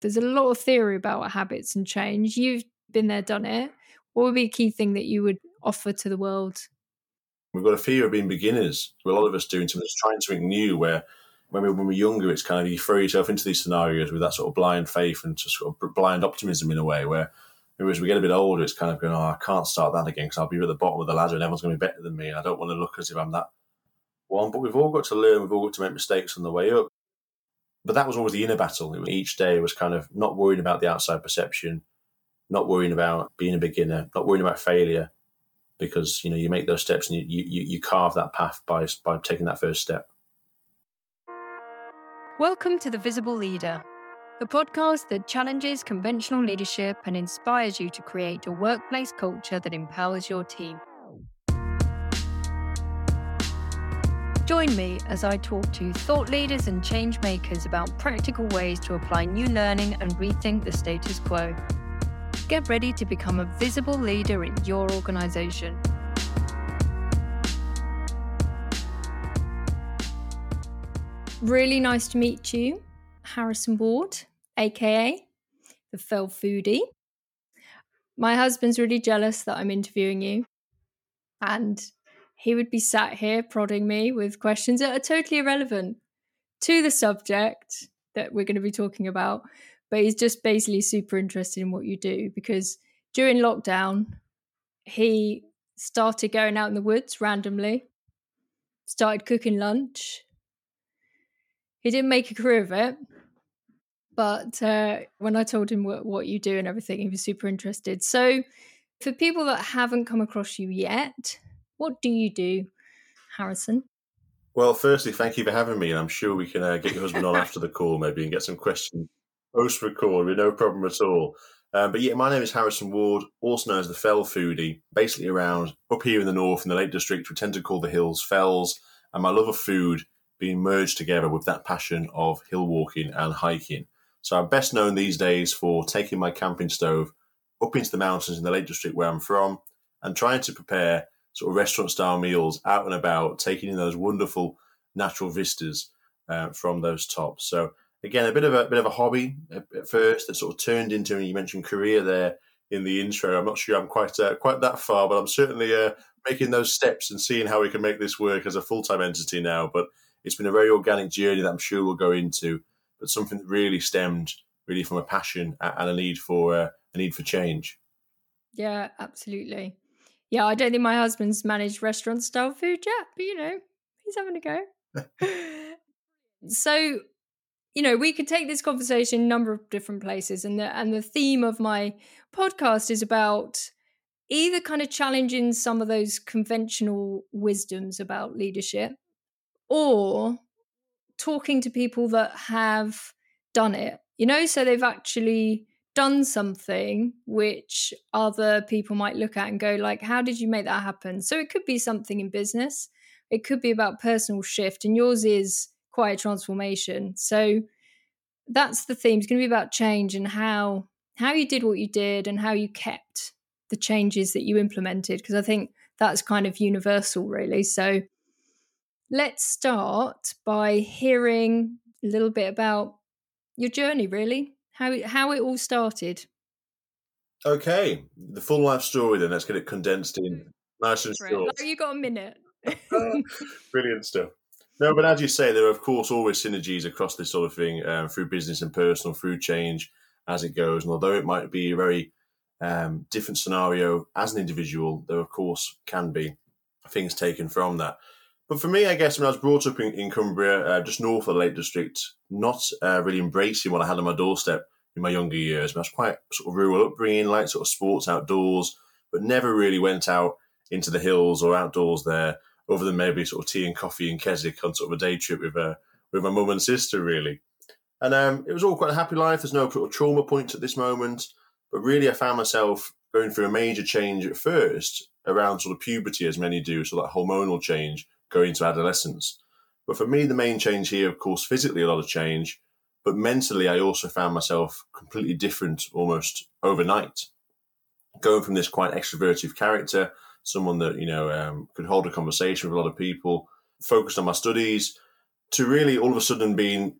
There's a lot of theory about habits and change. You've been there, done it. What would be a key thing that you would offer to the world? We've got a fear of being beginners. A lot of us doing something, trying something new. Where when we when we're younger, it's kind of you throw yourself into these scenarios with that sort of blind faith and just sort of blind optimism in a way. Where as we get a bit older, it's kind of going, oh, I can't start that again because I'll be at the bottom of the ladder and everyone's going to be better than me. I don't want to look as if I'm that one. But we've all got to learn. We've all got to make mistakes on the way up. But that was always the inner battle. Was, each day was kind of not worrying about the outside perception, not worrying about being a beginner, not worrying about failure, because you know you make those steps and you you, you carve that path by by taking that first step. Welcome to the Visible Leader, the podcast that challenges conventional leadership and inspires you to create a workplace culture that empowers your team. Join me as I talk to thought leaders and change makers about practical ways to apply new learning and rethink the status quo. Get ready to become a visible leader in your organization. Really nice to meet you, Harrison Ward, aka the Fell Foodie. My husband's really jealous that I'm interviewing you, and he would be sat here prodding me with questions that are totally irrelevant to the subject that we're going to be talking about. But he's just basically super interested in what you do because during lockdown, he started going out in the woods randomly, started cooking lunch. He didn't make a career of it, but uh, when I told him what, what you do and everything, he was super interested. So, for people that haven't come across you yet, what do you do, Harrison? Well, firstly, thank you for having me. And I'm sure we can uh, get your husband on after the call, maybe, and get some questions post record with no problem at all. Um, but yeah, my name is Harrison Ward, also known as the Fell Foodie. Basically, around up here in the north, in the Lake District, we tend to call the hills fells. And my love of food being merged together with that passion of hill walking and hiking. So I'm best known these days for taking my camping stove up into the mountains in the Lake District where I'm from and trying to prepare sort of restaurant style meals out and about, taking in those wonderful natural vistas uh, from those tops. So again, a bit of a bit of a hobby at first that sort of turned into. And you mentioned career there in the intro. I'm not sure I'm quite uh, quite that far, but I'm certainly uh, making those steps and seeing how we can make this work as a full time entity now. But it's been a very organic journey that I'm sure we'll go into, but something that really stemmed really from a passion and a need for uh, a need for change. Yeah, absolutely. Yeah, I don't think my husband's managed restaurant style food yet, but you know, he's having a go. so, you know, we could take this conversation a number of different places, and the and the theme of my podcast is about either kind of challenging some of those conventional wisdoms about leadership, or talking to people that have done it. You know, so they've actually done something which other people might look at and go like how did you make that happen? So it could be something in business. It could be about personal shift and yours is quite a transformation. So that's the theme. It's going to be about change and how how you did what you did and how you kept the changes that you implemented because i think that's kind of universal really. So let's start by hearing a little bit about your journey really how how it all started. Okay, the full life story. Then let's get it condensed in, mm. nice and short. Oh, you got a minute. Brilliant stuff. No, but as you say, there are of course always synergies across this sort of thing um, through business and personal, through change as it goes. And although it might be a very um, different scenario as an individual, there of course can be things taken from that. But for me, I guess when I was brought up in, in Cumbria, uh, just north of the Lake District, not uh, really embracing what I had on my doorstep in my younger years. I was quite sort of rural upbringing, like sort of sports outdoors, but never really went out into the hills or outdoors there, other than maybe sort of tea and coffee in Keswick on sort of a day trip with uh, with my mum and sister, really. And um, it was all quite a happy life. There's no sort of trauma points at this moment, but really I found myself going through a major change at first around sort of puberty, as many do, so that hormonal change going into adolescence. But for me, the main change here, of course, physically, a lot of change, but mentally, I also found myself completely different almost overnight. Going from this quite extroverted character, someone that, you know, um, could hold a conversation with a lot of people, focused on my studies, to really all of a sudden being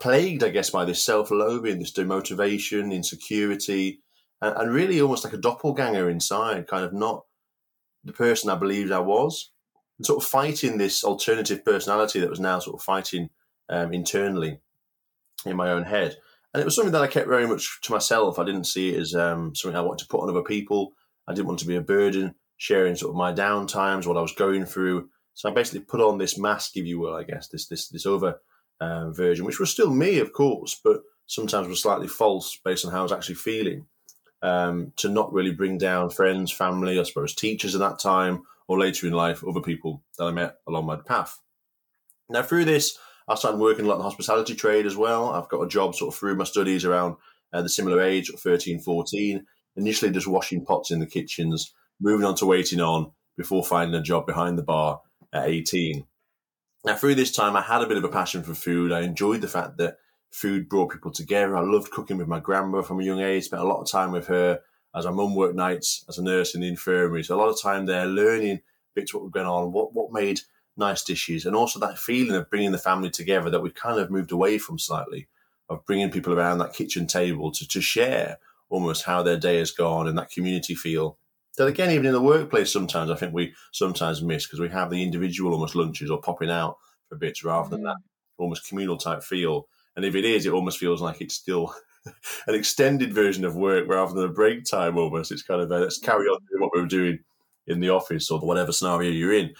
plagued, I guess, by this self-loathing, this demotivation, insecurity, and, and really almost like a doppelganger inside, kind of not the person I believed I was, and sort of fighting this alternative personality that was now sort of fighting um, internally in my own head. And it was something that I kept very much to myself. I didn't see it as um, something I wanted to put on other people. I didn't want to be a burden, sharing sort of my down times, what I was going through. So I basically put on this mask, if you will, I guess, this this this other uh, version, which was still me, of course, but sometimes was slightly false based on how I was actually feeling. Um, to not really bring down friends, family, I suppose teachers at that time, or later in life, other people that I met along my path. Now, through this, I started working a lot in the hospitality trade as well. I've got a job sort of through my studies around uh, the similar age, 13, 14. Initially, just washing pots in the kitchens, moving on to waiting on before finding a job behind the bar at 18. Now, through this time, I had a bit of a passion for food. I enjoyed the fact that food brought people together. I loved cooking with my grandma from a young age, spent a lot of time with her as my mum worked nights as a nurse in the infirmary. So a lot of time there learning bits what was going on, what, what made nice dishes, and also that feeling of bringing the family together that we've kind of moved away from slightly, of bringing people around that kitchen table to, to share almost how their day has gone and that community feel. That again, even in the workplace, sometimes I think we sometimes miss because we have the individual almost lunches or popping out for bits rather than mm. that almost communal type feel. And if it is, it almost feels like it's still an extended version of work rather than a break time almost. It's kind of a, let's carry on doing what we were doing in the office or whatever scenario you're in.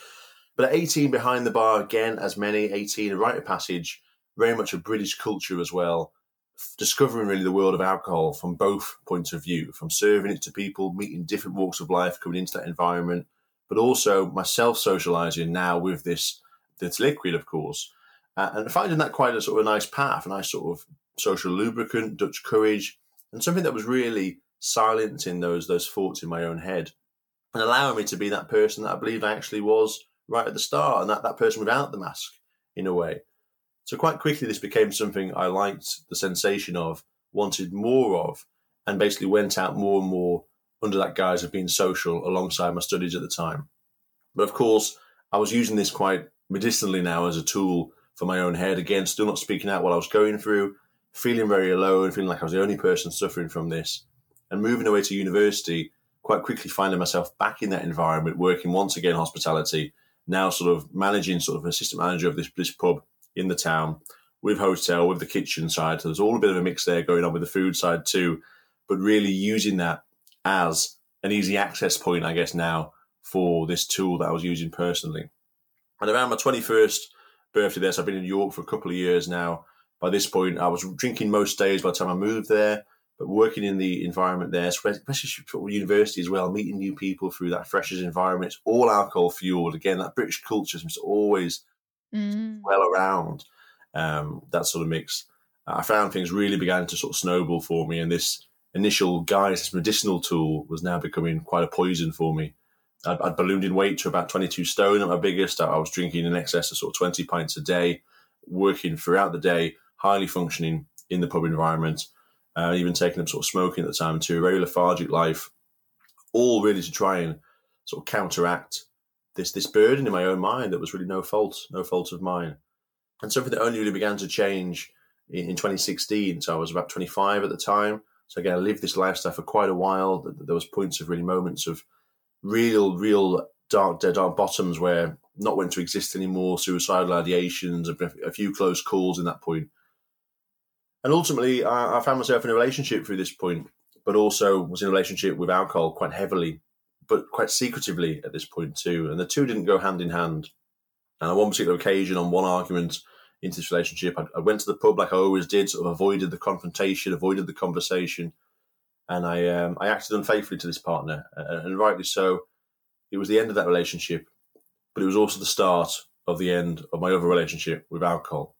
But at 18 behind the bar, again, as many, 18, a rite of passage, very much a British culture as well, discovering really the world of alcohol from both points of view, from serving it to people, meeting different walks of life, coming into that environment, but also myself socializing now with this, this liquid, of course, uh, and finding that quite a sort of a nice path, a nice sort of social lubricant, Dutch courage, and something that was really silencing those those thoughts in my own head and allowing me to be that person that I believe I actually was right at the start, and that, that person without the mask in a way. So quite quickly, this became something I liked the sensation of, wanted more of, and basically went out more and more under that guise of being social alongside my studies at the time. But of course, I was using this quite medicinally now as a tool for my own head. Again, still not speaking out what I was going through, feeling very alone, feeling like I was the only person suffering from this. And moving away to university, quite quickly finding myself back in that environment, working once again hospitality, now sort of managing sort of assistant manager of this, this pub in the town with hotel, with the kitchen side. So there's all a bit of a mix there going on with the food side too, but really using that as an easy access point, I guess, now for this tool that I was using personally. And around my 21st birthday there, so I've been in York for a couple of years now. By this point, I was drinking most days by the time I moved there but working in the environment there, especially for university as well, meeting new people through that freshers environment, it's all alcohol fueled. Again, that British culture is always mm. well around um, that sort of mix. I found things really began to sort of snowball for me, and this initial guise, this medicinal tool, was now becoming quite a poison for me. I'd, I'd ballooned in weight to about 22 stone at my biggest. I was drinking in excess of sort of 20 pints a day, working throughout the day, highly functioning in the pub environment uh, even taking up sort of smoking at the time to a very lethargic life, all really to try and sort of counteract this this burden in my own mind that was really no fault, no fault of mine, and something that only really began to change in, in 2016. So I was about 25 at the time. So again, I lived this lifestyle for quite a while. There was points of really moments of real, real dark, dead, dark bottoms where not went to exist anymore, suicidal ideations, a few close calls in that point. And ultimately, I, I found myself in a relationship through this point, but also was in a relationship with alcohol quite heavily, but quite secretively at this point too. And the two didn't go hand in hand. And on one particular occasion, on one argument into this relationship, I, I went to the pub like I always did, sort of avoided the confrontation, avoided the conversation, and I um, I acted unfaithfully to this partner, and, and rightly so. It was the end of that relationship, but it was also the start of the end of my other relationship with alcohol.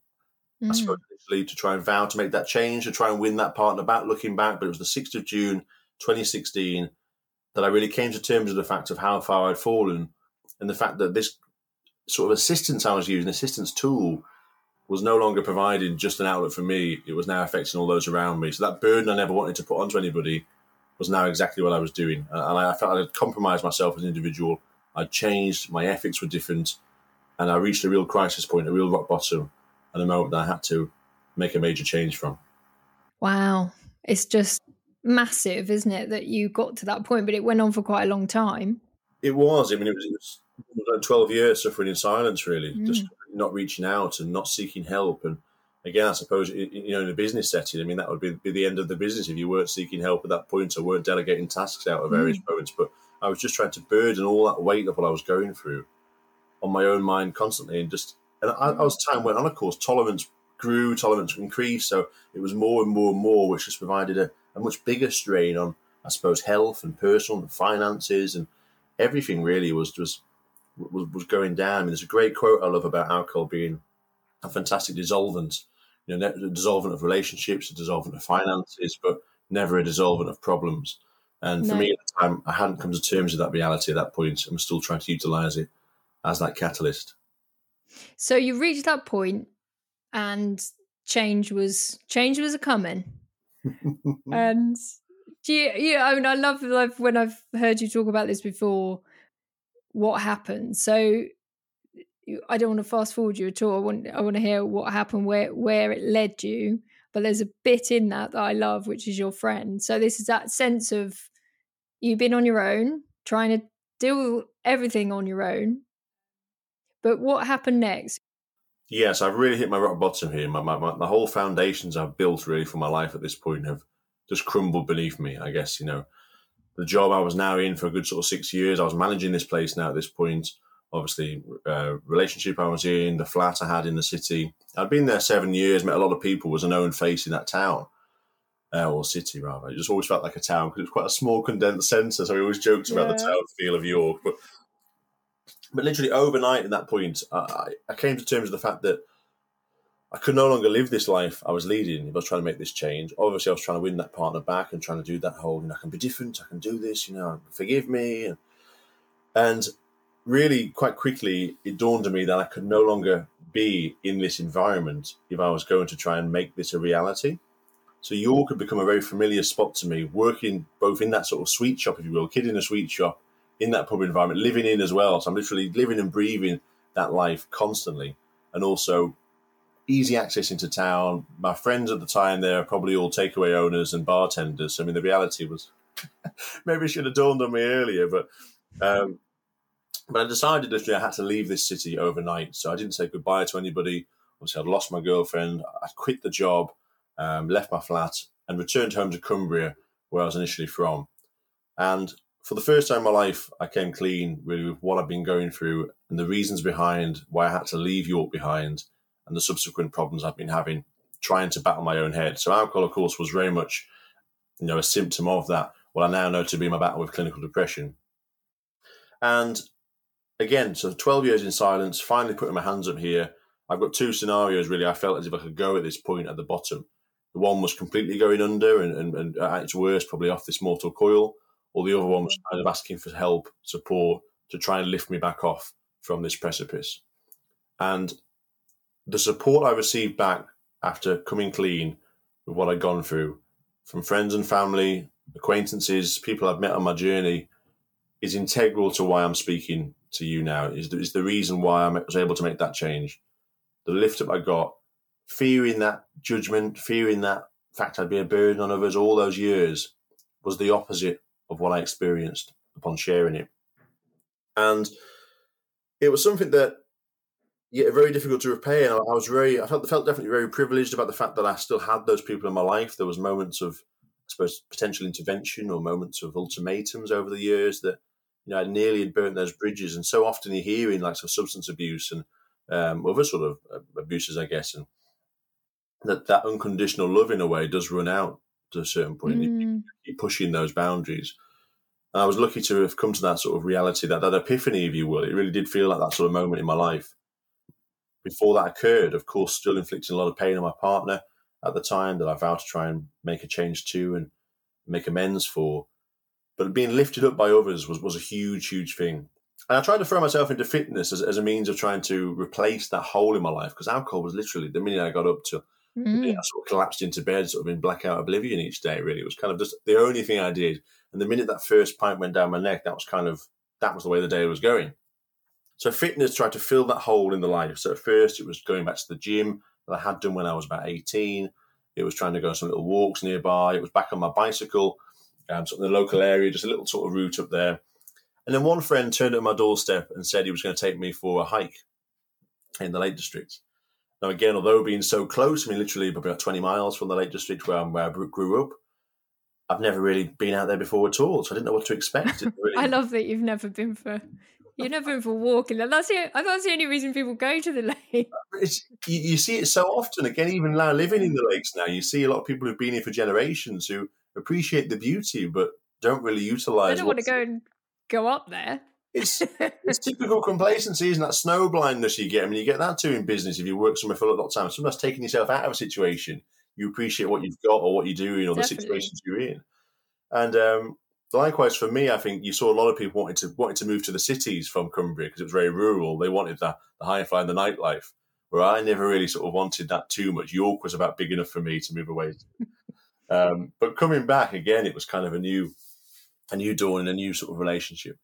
Mm. I spoke initially to try and vow to make that change, to try and win that partner back, looking back. But it was the 6th of June 2016 that I really came to terms with the fact of how far I'd fallen and the fact that this sort of assistance I was using, assistance tool, was no longer providing just an outlet for me. It was now affecting all those around me. So that burden I never wanted to put onto anybody was now exactly what I was doing. And I felt I'd compromised myself as an individual. I'd changed, my ethics were different, and I reached a real crisis point, a real rock bottom at the moment that I had to make a major change from. Wow. It's just massive, isn't it, that you got to that point, but it went on for quite a long time. It was. I mean, it was, it was, it was like 12 years suffering in silence, really, mm. just not reaching out and not seeking help. And again, I suppose, you know, in a business setting, I mean, that would be, be the end of the business if you weren't seeking help at that point or weren't delegating tasks out at various mm. moments. But I was just trying to burden all that weight of what I was going through on my own mind constantly. And just, and I, as time went on, of course, tolerance grew, tolerance increased. So it was more and more and more, which just provided a, a much bigger strain on, I suppose, health and personal and finances and everything really was just was, was going down. I mean, there's a great quote I love about alcohol being a fantastic dissolvent. You know, a dissolvent of relationships, a dissolvent of finances, but never a dissolvent of problems. And for no. me at the time, I hadn't come to terms with that reality at that point. I'm still trying to utilize it as that catalyst. So you reached that point, and change was change was a coming. and do you, yeah, I mean, I love, love when I've heard you talk about this before. What happened? So I don't want to fast forward you at all. I want I want to hear what happened, where where it led you. But there's a bit in that that I love, which is your friend. So this is that sense of you've been on your own, trying to do everything on your own. But what happened next? Yes, I've really hit my rock bottom here. My, my, my, the whole foundations I've built really for my life at this point have just crumbled beneath me. I guess you know the job I was now in for a good sort of six years. I was managing this place now at this point. Obviously, uh, relationship I was in, the flat I had in the city. I'd been there seven years, met a lot of people, was a known face in that town uh, or city rather. It just always felt like a town because it was quite a small condensed centre. So we always joked about yeah. the town feel of York, but but literally overnight at that point, I, I came to terms with the fact that I could no longer live this life I was leading if I was trying to make this change. Obviously, I was trying to win that partner back and trying to do that whole, you know, I can be different, I can do this, you know, forgive me. And, really, quite quickly, it dawned on me that I could no longer be in this environment if I was going to try and make this a reality. So York had become a very familiar spot to me, working both in that sort of sweet shop, if you will, kid in a sweet shop, in that pub environment, living in as well. So I'm literally living and breathing that life constantly. And also easy access into town. My friends at the time, they're probably all takeaway owners and bartenders. I mean, the reality was maybe it should have dawned on me earlier, but um, but I decided that I had to leave this city overnight. So I didn't say goodbye to anybody. Obviously, I'd lost my girlfriend. I quit the job, um, left my flat, and returned home to Cumbria, where I was initially from. And for the first time in my life, I came clean really with what I've been going through and the reasons behind why I had to leave York behind and the subsequent problems I've been having trying to battle my own head. So alcohol, of course, was very much, you know, a symptom of that. What I now know to be my battle with clinical depression. And again, so 12 years in silence, finally putting my hands up here. I've got two scenarios really. I felt as if I could go at this point at the bottom. The one was completely going under and, and, and at its worst, probably off this mortal coil, or the other one was kind of asking for help, support to try and lift me back off from this precipice. And the support I received back after coming clean with what I'd gone through from friends and family, acquaintances, people I've met on my journey is integral to why I'm speaking to you now. Is the, is the reason why I was able to make that change. The lift up I got, fearing that judgment, fearing that fact I'd be a burden on others all those years, was the opposite of what I experienced upon sharing it. And it was something that yeah, very difficult to repay. And I, was very, I felt, felt definitely very privileged about the fact that I still had those people in my life. There was moments of, I suppose, potential intervention or moments of ultimatums over the years that, you know, I nearly had burnt those bridges. And so often you hear in like of substance abuse and um, other sort of uh, abuses, I guess, and that that unconditional love in a way does run out to a certain point. Mm. Keep pushing those boundaries. And I was lucky to have come to that sort of reality, that that epiphany, if you will. It really did feel like that sort of moment in my life before that occurred, of course, still inflicting a lot of pain on my partner at the time that I vowed to try and make a change to and make amends for. But being lifted up by others was, was a huge, huge thing. And I tried to throw myself into fitness as, as a means of trying to replace that hole in my life because alcohol was literally the minute I got up to, mm. I sort of collapsed into bed, sort of in blackout oblivion each day. Really, it was kind of just the only thing I did. And the minute that first pint went down my neck, that was kind of that was the way the day was going. So fitness tried to fill that hole in the life. So at first it was going back to the gym, that I had done when I was about 18. It was trying to go on some little walks nearby. It was back on my bicycle, um, sort of in the local area, just a little sort of route up there. And then one friend turned at my doorstep and said he was going to take me for a hike in the Lake District. Now, again, although being so close, I mean, literally about 20 miles from the Lake District where, where I grew up, I've never really been out there before at all. So I didn't know what to expect. Really... I love that you've never been for. You've never been for walking. That's the, that's the only reason people go to the lake. It's, you, you see it so often. Again, even now living in the mm. lakes now, you see a lot of people who've been here for generations who appreciate the beauty, but don't really utilize. It. I don't want to go and go up there. It's it's typical complacency, isn't that snow blindness you get? I mean, you get that too in business if you work somewhere for a lot of time. Sometimes taking yourself out of a situation, you appreciate what you've got or what you're doing or Definitely. the situations you're in. And um, likewise for me, I think you saw a lot of people wanting to wanting to move to the cities from Cumbria because it was very rural. They wanted the, the high fi and the nightlife, where I never really sort of wanted that too much. York was about big enough for me to move away. um, but coming back again, it was kind of a new a new dawn and a new sort of relationship.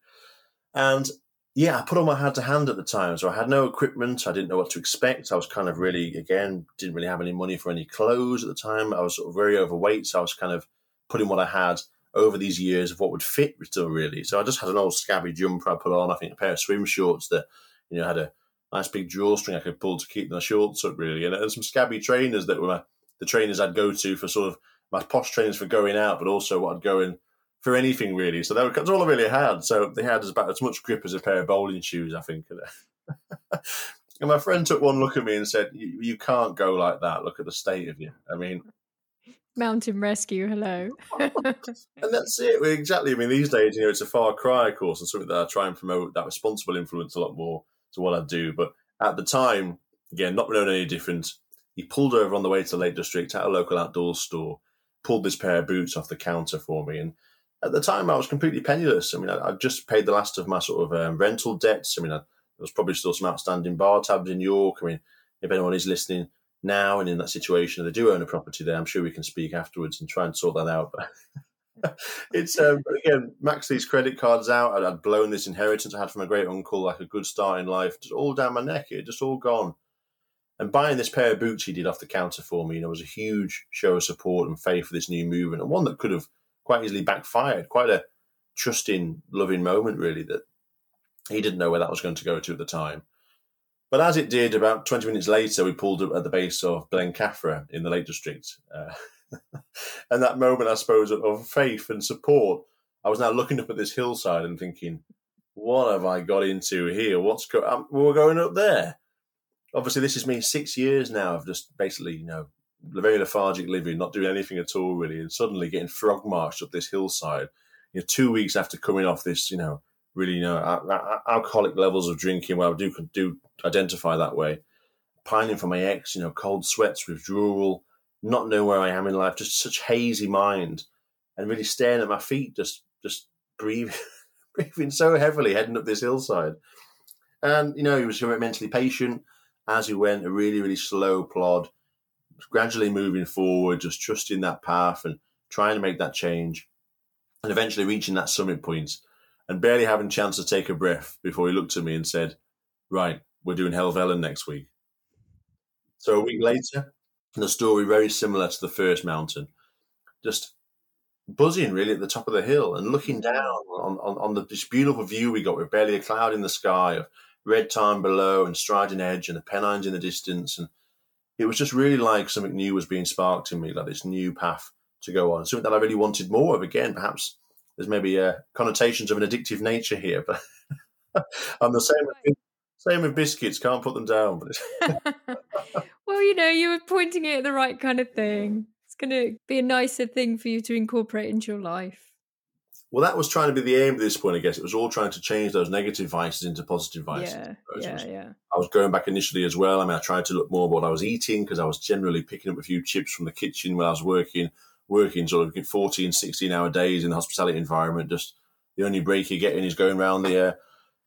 And yeah, I put on my hand to hand at the time. So I had no equipment. I didn't know what to expect. I was kind of really, again, didn't really have any money for any clothes at the time. I was sort of very overweight. So I was kind of putting what I had over these years of what would fit still really. So I just had an old scabby jumper I put on, I think a pair of swim shorts that, you know, had a nice big drawstring I could pull to keep my shorts up really. And, and some scabby trainers that were my, the trainers I'd go to for sort of my posh trainers for going out, but also what I'd go in for anything really. So that was all I really had. So they had about as much grip as a pair of bowling shoes, I think. and my friend took one look at me and said, "You can't go like that. Look at the state of you." I mean, mountain rescue. Hello. and that's it. Exactly. I mean, these days, you know, it's a far cry, of course, and something that I try and promote that responsible influence a lot more to what I do. But at the time, again, not known any different. He pulled over on the way to the Lake District at a local outdoor store, pulled this pair of boots off the counter for me, and at the time I was completely penniless. I mean, I, I just paid the last of my sort of um, rental debts. I mean, I, there was probably still some outstanding bar tabs in York. I mean, if anyone is listening now and in that situation, they do own a property there, I'm sure we can speak afterwards and try and sort that out. But it's um, again, max these credit cards out. I'd, I'd, blown this inheritance I had from a great uncle, like a good start in life, just all down my neck. It just all gone. And buying this pair of boots he did off the counter for me, you know, was a huge show of support and faith for this new movement, and one that could have quite easily backfired. Quite a trusting, loving moment, really, that he didn't know where that was going to go to at the time. But as it did, about 20 minutes later, we pulled up at the base of Blencathra in the Lake District. Uh, and that moment, I suppose, of, faith and support, I was now looking up at this hillside and thinking, what have I got into here? What's going? Um, we're going up there. Obviously, this is me six years now of just basically, you know, very lethargic living, not doing anything at all really, and suddenly getting frog marched up this hillside. You know, two weeks after coming off this, you know, really, you know, alcoholic levels of drinking. Well, I do do identify that way. Pining for my ex, you know, cold sweats, withdrawal, not knowing where I am in life, just such hazy mind, and really staring at my feet, just just breathing, breathing so heavily, heading up this hillside. And you know, he was mentally patient as he went, a really really slow plod gradually moving forward, just trusting that path and trying to make that change, and eventually reaching that summit point, and barely having a chance to take a breath before he looked at me and said, "Right, we're doing Helvellyn next week." So a week later, the story very similar to the first mountain, just buzzing really at the top of the hill and looking down on, on, on the, this beautiful view we got with barely a cloud in the sky of Red Tarn below and striding edge and the Pennines in the distance and it was just really like something new was being sparked in me, like this new path to go on, something that I really wanted more of. Again, perhaps there's maybe uh, connotations of an addictive nature here, but I'm the same. With, same with biscuits, can't put them down. Well, you know, you were pointing it at the right kind of thing. It's going to be a nicer thing for you to incorporate into your life. Well, that was trying to be the aim at this point, I guess. It was all trying to change those negative vices into positive vices. Yeah, yeah, yeah. I was going back initially as well. I mean, I tried to look more at what I was eating because I was generally picking up a few chips from the kitchen when I was working, working sort of 14, 16 hour days in the hospitality environment. Just the only break you're getting is going around the, uh,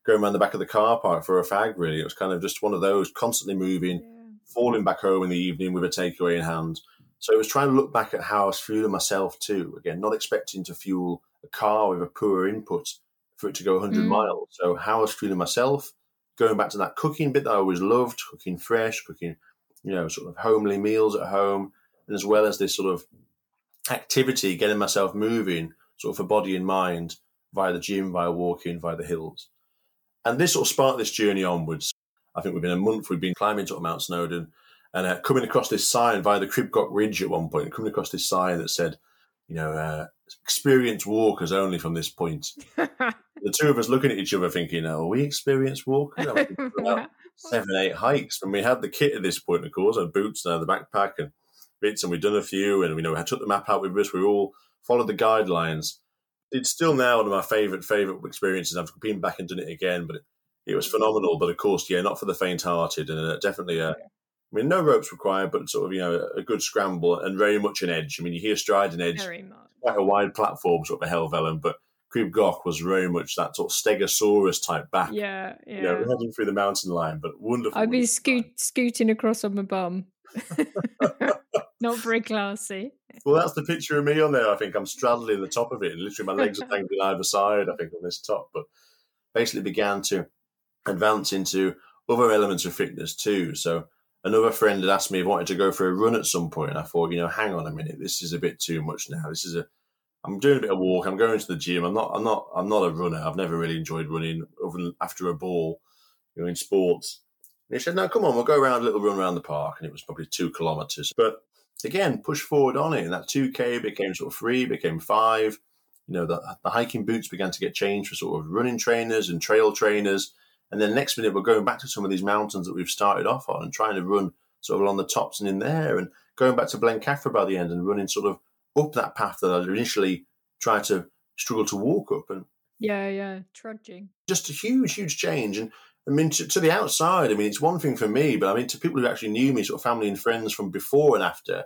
going around the back of the car park for a fag, really. It was kind of just one of those constantly moving, yeah. falling back home in the evening with a takeaway in hand. So I was trying to look back at how I was fueling myself too. Again, not expecting to fuel a car with a poor input for it to go 100 mm. miles. So how I was feeling myself, going back to that cooking bit that I always loved, cooking fresh, cooking, you know, sort of homely meals at home, and as well as this sort of activity, getting myself moving, sort of for body and mind, via the gym, via walking, via the hills. And this sort of sparked this journey onwards. I think within a month we'd been climbing to Mount Snowdon and uh, coming across this sign via the Crib Goch Ridge at one point, coming across this sign that said, you know, uh, experienced walkers only from this point. the two of us looking at each other thinking, oh, we experienced walkers? seven, eight hikes. And we had the kit at this point, of course, and boots and the backpack and bits, and we'd done a few, and we know I took the map out with us. We all followed the guidelines. It's still now one of my favourite favourite experiences. I've been back and done it again, but it, it was phenomenal. But of course, yeah, not for the faint-hearted, and uh, definitely a. I mean, no ropes required, but sort of you know a good scramble and very much an edge. I mean, you hear striding edge, quite a wide platform, sort of a Helvellyn, but Crib was very much that sort of Stegosaurus type back. Yeah, yeah. You know, heading through the mountain line, but wonderful. I'd be scoot, scooting across on my bum. Not very classy. Well, that's the picture of me on there. I think I'm straddling the top of it, and literally my legs are dangling either side. I think on this top, but basically began to advance into other elements of fitness too. So another friend had asked me if I wanted to go for a run at some point, and I thought, you know, hang on a minute, this is a bit too much now. This is a I'm doing a bit of walk. I'm going to the gym. I'm not. I'm not. I'm not a runner. I've never really enjoyed running, other than after a ball, you know, in sports. And he said, "No, come on, we'll go around a little run around the park." And it was probably two kilometres. But again, push forward on it, and that two k became sort of three, became five. You know, the, the hiking boots began to get changed for sort of running trainers and trail trainers. And then next minute, we're going back to some of these mountains that we've started off on and trying to run sort of along the tops and in there, and going back to Blencathra by the end and running sort of up that path that I initially tried to struggle to walk up. And yeah, yeah, trudging. Just a huge, huge change. And I mean, to, to, the outside, I mean, it's one thing for me, but I mean, to people who actually knew me, sort of family and friends from before and after,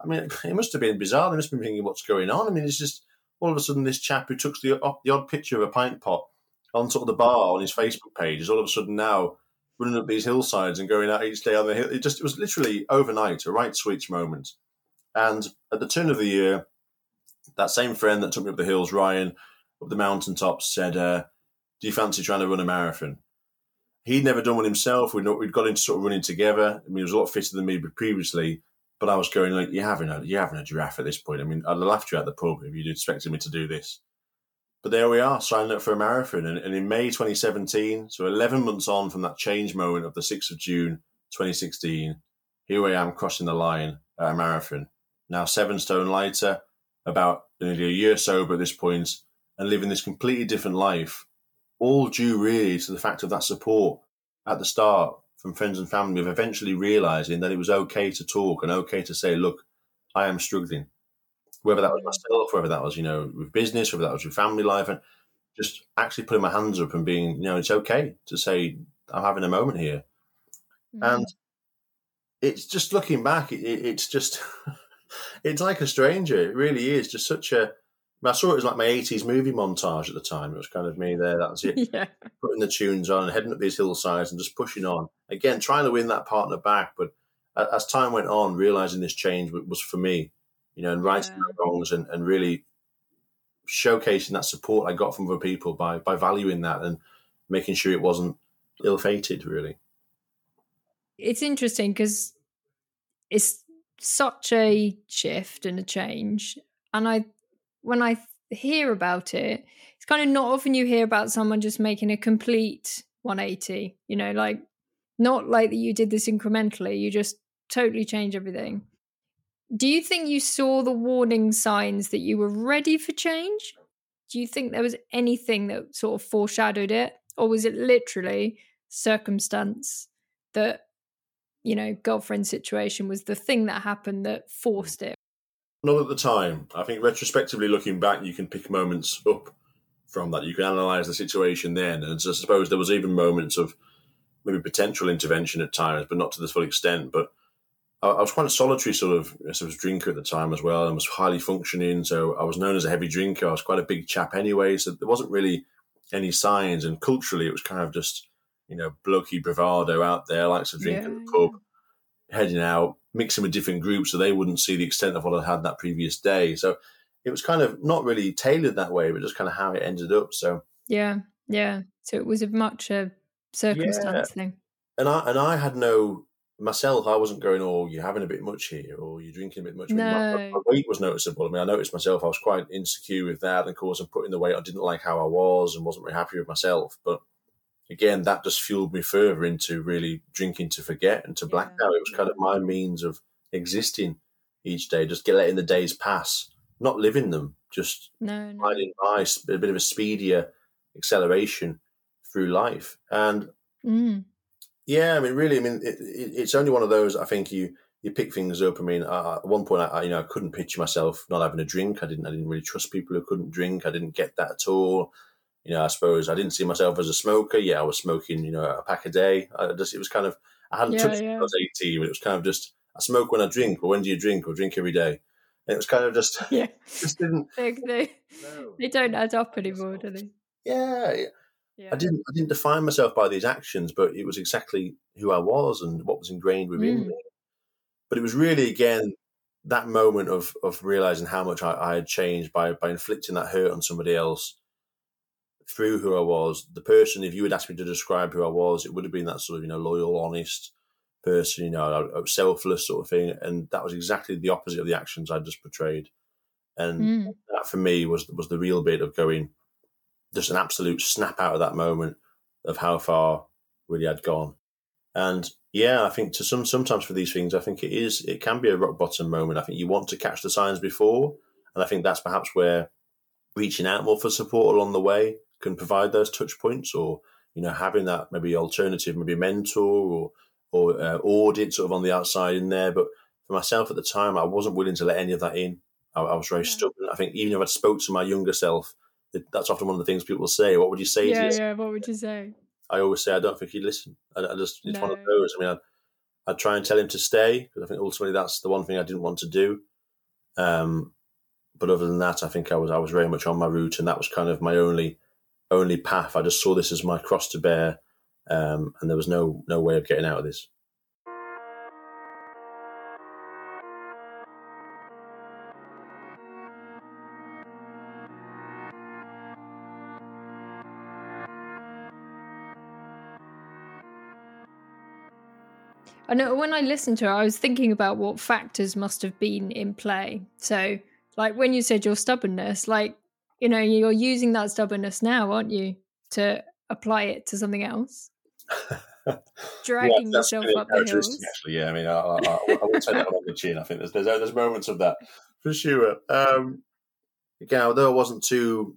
I mean, it must have been bizarre. They must have been thinking, what's going on? I mean, it's just all of a sudden this chap who took the, the odd picture of a pint pot on sort of the bar on his Facebook page is all of a sudden now running up these hillsides and going out each day on the hill. It just, it was literally overnight, a right switch moment. And at the turn of the year, that same friend that took me up the hills, Ryan, up the mountaintops, said, uh, "Do you fancy trying to run a marathon?" He'd never done one himself. We'd, not, we'd got into sort of running together. I mean, he was a lot fitter than me previously, but I was going like, "You're having a you're having a giraffe at this point." I mean, I'd laughed you at the pub if you'd expected me to do this. But there we are, signing up for a marathon. And, and in May 2017, so 11 months on from that change moment of the 6th of June 2016, here I am crossing the line at a marathon. Now seven stone lighter, about nearly a year sober at this point and living this completely different life, all due really to the fact of that support at the start from friends and family of eventually realizing that it was okay to talk and okay to say, look, I am struggling. Whether that was myself, whether that was, you know, with business, whether that was with family life, and just actually putting my hands up and being, you know, it's okay to say, I'm having a moment here. Mm-hmm. And it's just looking back, it, it's just it's like a stranger. It really is just such a. I saw it as like my 80s movie montage at the time. It was kind of me there. That was it. Yeah. Putting the tunes on and heading up these hillsides and just pushing on. Again, trying to win that partner back. But as time went on, realizing this change was for me, you know, and righting yeah. wrongs and, and really showcasing that support I got from other people by, by valuing that and making sure it wasn't ill fated, really. It's interesting because it's such a shift and a change. And I, when I hear about it, it's kind of not often you hear about someone just making a complete 180, you know, like not like that you did this incrementally, you just totally change everything. Do you think you saw the warning signs that you were ready for change? Do you think there was anything that sort of foreshadowed it? Or was it literally circumstance that you know, girlfriend situation was the thing that happened that forced it? Not at the time. I think retrospectively looking back, you can pick moments up from that. You can analyse the situation then. And so I suppose there was even moments of maybe potential intervention at times, but not to the full extent. But I, I was quite a solitary sort of sort of drinker at the time as well, and was highly functioning. So I was known as a heavy drinker. I was quite a big chap anyway, so there wasn't really any signs. And culturally, it was kind of just you know, blokey bravado out there, likes to drink yeah. at the pub, heading out, mixing with different groups so they wouldn't see the extent of what I had that previous day. So it was kind of not really tailored that way, but just kind of how it ended up. So yeah, yeah. So it was a much uh, a circumstance yeah. thing. And I and I had no myself, I wasn't going, "Oh, you're having a bit much here," or "You're drinking a bit much." No. My, my weight was noticeable. I mean, I noticed myself. I was quite insecure with that, and of course, I'm putting the weight. I didn't like how I was, and wasn't very happy with myself. But again, that just fueled me further into really drinking to forget and to black Yeah. out. It was kind of my means of existing each day, just get letting the days pass, not living them, just No, no. finding my a bit of a speedier acceleration through life. And Mm. Yeah, I mean, really, I mean, it, it, it's only one of those. I think you you pick things up. I mean, I, at one point, I, I you know I couldn't picture myself not having a drink. I didn't. I didn't really trust people who couldn't drink. I didn't get that at all. You know, I suppose I didn't see myself as a smoker. Yeah, I was smoking, you know, a pack a day. I just it was kind of I hadn't Yeah, touched it yeah. I was eighteen, but it was kind of just I smoke when I drink. But when do you drink? Or drink every day? And it was kind of just Yeah. just didn't. They, they, No. they don't add up anymore, do they? Yeah, Yeah. I didn't I didn't define myself by these actions, but it was exactly who I was and what was ingrained within Mm. me. But it was really again that moment of of realizing how much I, I had changed by by inflicting that hurt on somebody else through who I was. The person, if you had asked me to describe who I was, it would have been that sort of you know loyal, honest person, you know, selfless sort of thing. And that was exactly the opposite of the actions I just portrayed. And Mm. that for me was was the real bit of going just an absolute snap out of that moment of how far really I'd gone. And yeah, I think to some sometimes for these things, I think it is it can be a rock bottom moment. I think you want to catch the signs before, and I think that's perhaps where reaching out more for support along the way can provide those touch points, or you know having that maybe alternative, maybe mentor or or uh, audit sort of on the outside in there. But for myself at the time, I wasn't willing to let any of that in. I, I was very Yeah. stubborn. I think even if I spoke to my younger self, that's often one of the things people say. What would you say Yeah, yeah. What would you say? I always say I don't think he'd listen. I, I just it's one of those. I mean, I'd, I'd try and tell him to stay because I think ultimately that's the one thing I didn't want to do. Um, but other than that, I think I was I was very much on my route, and that was kind of my only only path. I just saw this as my cross to bear, um, and there was no no way of getting out of this. I know when I listened to her, I was thinking about what factors must have been in play. So, like when you said your stubbornness, like, you know, you're using that stubbornness now, aren't you, to apply it to something else? Dragging that's yourself really up the hills. Actually, yeah. I mean, I, I, I, I would take that on the chin. I think there's, there's there's moments of that for sure. Um, again, although I wasn't too,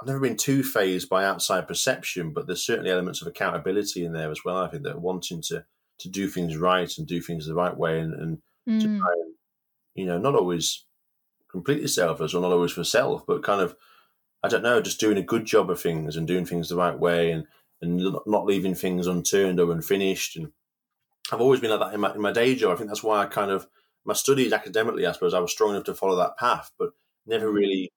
I've never been too phased by outside perception, but there's certainly elements of accountability in there as well. I think that wanting to to do things right and do things the right way, and, and to Mm, try and you know not always completely selfless or not always for self, but kind of I don't know, just doing a good job of things and doing things the right way and and not leaving things unturned or unfinished. And I've always been like that in my, in my day job. I think that's why I kind of my studies academically, I suppose, I was strong enough to follow that path, but never really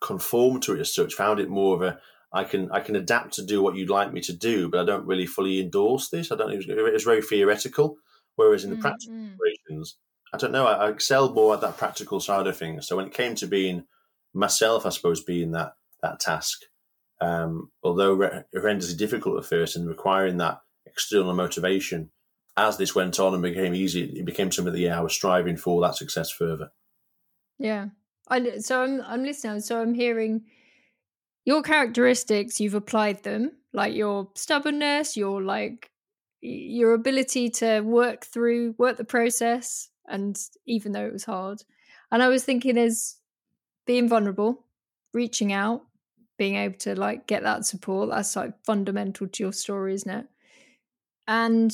conformed to it as such. Found it more of a I can I can adapt to do what you'd like me to do, but I don't really fully endorse this. I don't. It was, it was very theoretical. Whereas in the mm, practical mm. situations, I don't know. I, I excelled more at that practical side of things. So when it came to being myself, I suppose being that that task, um, although re- horrendously difficult at first and requiring that external motivation, as this went on and became easy, it became something that yeah, I was striving for that success further. Yeah. I, so I'm I'm listening. So I'm hearing your characteristics. You've applied them, like your stubbornness, your like your ability to work through, work the process, and even though it was hard. And I was thinking, as being vulnerable, reaching out, being able to like get that support. That's like fundamental to your story, isn't it? And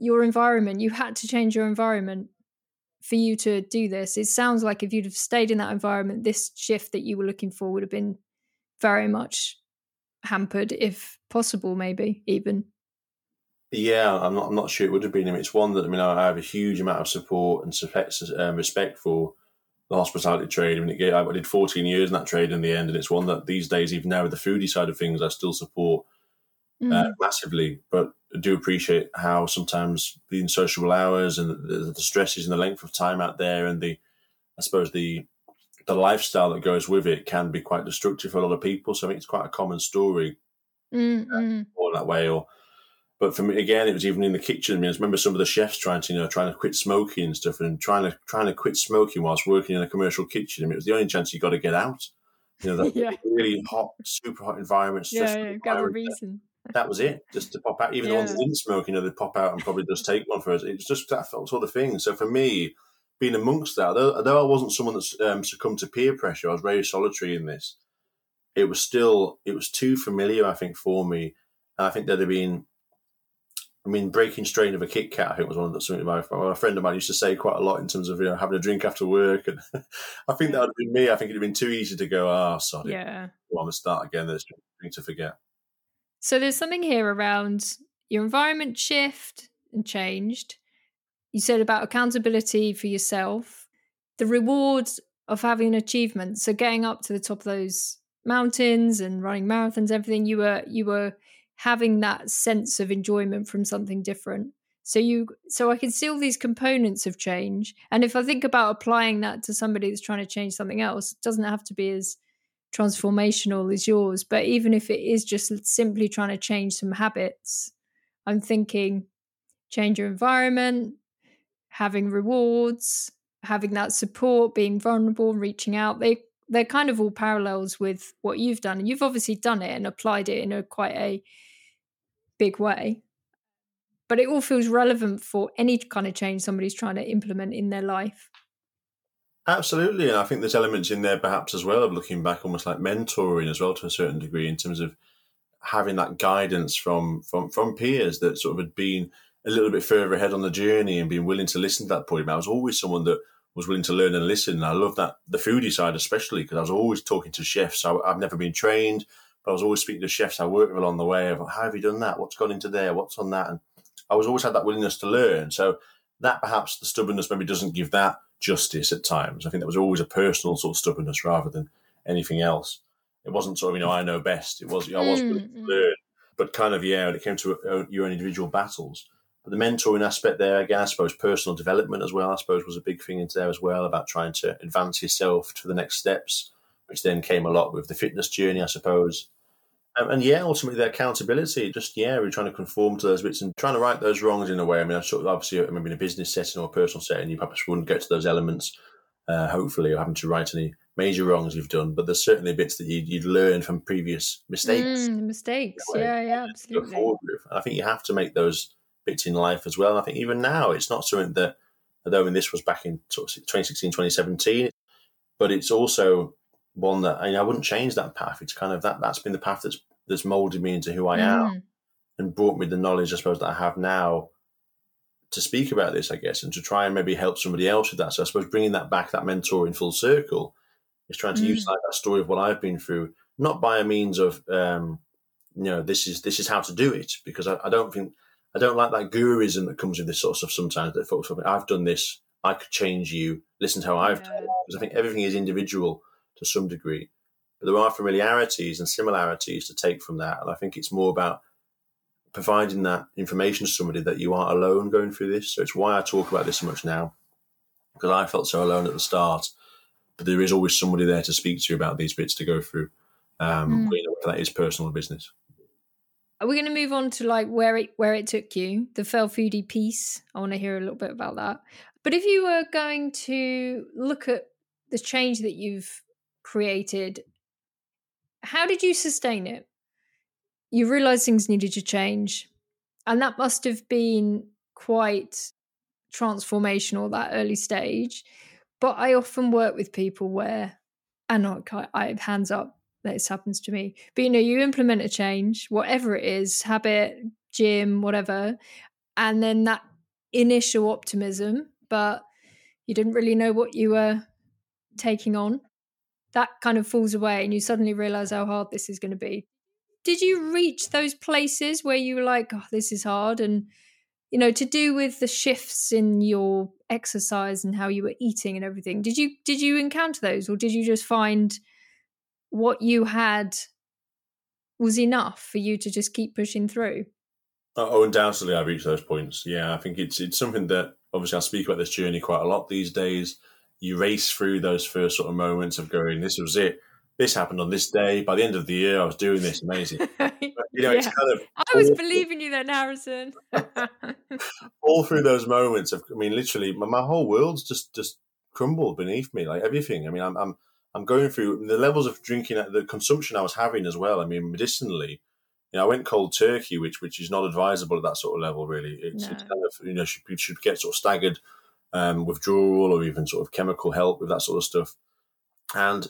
your environment. You had to change your environment for you to do this. It sounds like if you'd have stayed in that environment, this shift that you were looking for would have been very much hampered, if possible, maybe even. Yeah, I'm not. I'm not sure it would have been him. It's one that I mean, I have a huge amount of support and respect, um, for the hospitality trade. I mean, it, I did 14 years in that trade in the end, and it's one that these days, even now with the foodie side of things, I still support uh, Mm. massively. But I do appreciate how sometimes the sociable hours and the, the stresses and the length of time out there, and the I suppose the the lifestyle that goes with it can be quite destructive for a lot of people. So I think it's quite a common story Mm, mm. or that way or but for me, again, it was even in the kitchen. I mean, I remember some of the chefs trying to, you know, trying to quit smoking and stuff, and trying to trying to quit smoking whilst working in a commercial kitchen. I mean, it was the only chance you got to get out. You know, that yeah. really hot, super hot environment. Yeah, yeah, got a reason. That was it, just to pop out. Even yeah. the ones that didn't smoke, you know, they'd pop out and probably just take one for us. It was just that sort of thing. So for me, being amongst that, although I wasn't someone that um, succumbed to peer pressure, I was very solitary in this. It was still, it was too familiar, I think, for me. And I think there'd have been I mean, breaking strain of a Kit Kat, I think was one of the, something my, my friend of mine used to say quite a lot in terms of you know having a drink after work, and I think that would have been me. I think it'd have been too easy to go, ah, oh, sorry, yeah, well, I'm gonna start again. There's drink to forget. So there's something here around your environment shift and changed. You said about accountability for yourself, the rewards of having an achievement. So getting up to the top of those mountains and running marathons, everything you were you were having that sense of enjoyment from something different. So you so i can see all these components of change. And if i think about applying that to somebody that's trying to change something else it doesn't have to be as transformational as yours. But even if it is just simply trying to change some habits i'm thinking change your environment having rewards having that support being vulnerable reaching out they they're kind of all parallels with what you've done and you've obviously done it and applied it in a quite a big way. But it all feels relevant for any kind of change somebody's trying to implement in their life. Absolutely. And I think there's elements in there perhaps as well of looking back almost like mentoring as well to a certain degree in terms of having that guidance from from from peers that sort of had been a little bit further ahead on the journey and being willing to listen to that point. I was always someone that was willing to learn and listen. And I love that the foodie side, especially because I was always talking to chefs. I, have never been trained. But I was always speaking to chefs I worked with along the way of how have you done that? What's gone into there? What's on that? And I was always had that willingness to learn. So that perhaps the stubbornness maybe doesn't give that justice at times. I think that was always a personal sort of stubbornness rather than anything else. It wasn't sort of, you know, I know best. It was, I was willing to mm, mm. learn, but kind of, yeah, when it came to uh, your own individual battles. But the mentoring aspect there, again, I suppose personal development as well, I suppose was a big thing into there as well about trying to advance yourself to the next steps which then came a lot with the fitness journey, I suppose. Um, and yeah, ultimately the accountability, just yeah, we're trying to conform to those bits and trying to right those wrongs in a way. I mean, I sort of obviously, maybe in a business setting or a personal setting, you perhaps wouldn't get to those elements, uh, hopefully, or having to right any major wrongs you've done. But there's certainly bits that you'd, you'd learn from previous mistakes. Mm, mistakes, yeah, yeah, absolutely. I think you have to make those bits in life as well. And I think even now, it's not something that, although I mean, this was back in sort 2016, 2017, but it's also one that I, mean, I wouldn't change that path. It's kind of that that's been the path that's that's molded me into who I am mm. and brought me the knowledge, I suppose, that I have now to speak about this, I guess, and to try and maybe help somebody else with that. So I suppose bringing that back, that mentor in full circle, is trying to mm. use like that story of what I've been through, not by a means of, um, you know, this is this is how to do it, because I, I don't think I don't like that guruism that comes with this sort of stuff sometimes. That folks, I've done this, I could change you. Listen to how I've yeah. done it, because I think everything is individual to some degree. But there are familiarities and similarities to take from that. And I think it's more about providing that information to somebody that you aren't alone going through this. So it's why I talk about this so much now, because I felt so alone at the start. But there is always somebody there to speak to you about these bits to go through, um, mm. whether that is personal or business. Are we going to move on to like where it where it took you, the fell foodie piece? I want to hear a little bit about that. But if you were going to look at the change that you've created, how did you sustain it? You realized things needed to change. And that must have been quite transformational, that early stage. But I often work with people where, and I, I have hands up, this happens to me. But you know, you implement a change, whatever it is, habit, gym, whatever, and then that initial optimism, but you didn't really know what you were taking on that kind of falls away and you suddenly realize how hard this is going to be. Did you reach those places where you were like, oh, this is hard? And, you know, to do with the shifts in your exercise and how you were eating and everything, did you did you encounter those or did you just find what you had was enough for you to just keep pushing through? Uh, oh, undoubtedly, I reached those points. Yeah, I think it's it's something that obviously I speak about this journey quite a lot these days you race through those first sort of moments of going, this was it. this happened on this day. By the end of the year, I was doing this. Amazing. But, you know, yeah. it's kind of. I was believing you then, Harrison. all through those moments of, I mean, literally, my, my, whole world's just just crumbled beneath me, like everything. I mean, I'm I'm I'm going through the levels of drinking, the consumption I was having as well. I mean, medicinally, you know, I went cold turkey, which which is not advisable at that sort of level. Really, it's, no. it's kind of you know should should get sort of staggered um, withdrawal or even sort of chemical help with that sort of stuff. And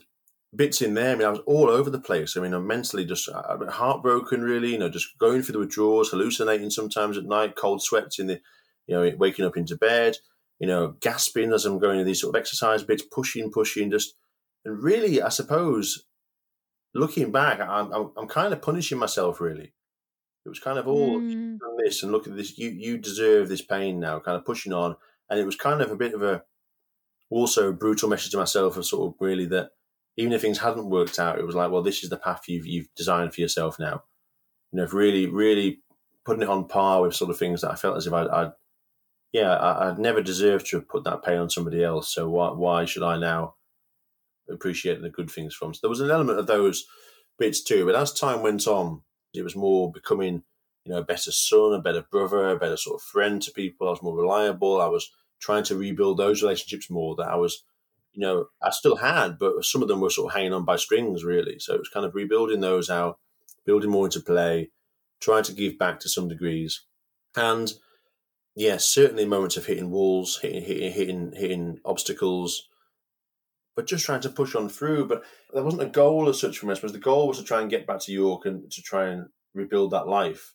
bits in there. I mean, I was all over the place. I mean, I'm mentally just I'm heartbroken, really. You know, just going through the withdrawals, hallucinating sometimes at night, cold sweats in the, you know, waking up into bed. You know, gasping as I'm going to these sort of exercise bits, pushing, pushing, just and really, I suppose, looking back, I'm I'm, I'm kind of punishing myself. Really, it was kind of all mm. this and look at this. You you deserve this pain now. Kind of pushing on, and it was kind of a bit of a also a brutal message to myself of sort of really that even if things hadn't worked out, it was like, well, this is the path you've you've designed for yourself now. You know, really, really putting it on par with sort of things that I felt as if I'd, I'd yeah, I, would never deserved to have put that pain on somebody else. So why why should I now appreciate the good things from? So there was an element of those bits too. But as time went on, it was more becoming, you know, a better son, a better brother, a better sort of friend to people. I was more reliable. I was trying to rebuild those relationships more. That I was you know, I still had, but some of them were sort of hanging on by strings, really. So it was kind of rebuilding those out, building more into play, trying to give back to some degrees. And yes, yeah, certainly moments of hitting walls, hitting, hitting, hitting, hitting obstacles, but just trying to push on through. But there wasn't a goal as such for me. I suppose the goal was to try and get back to York and to try and rebuild that life.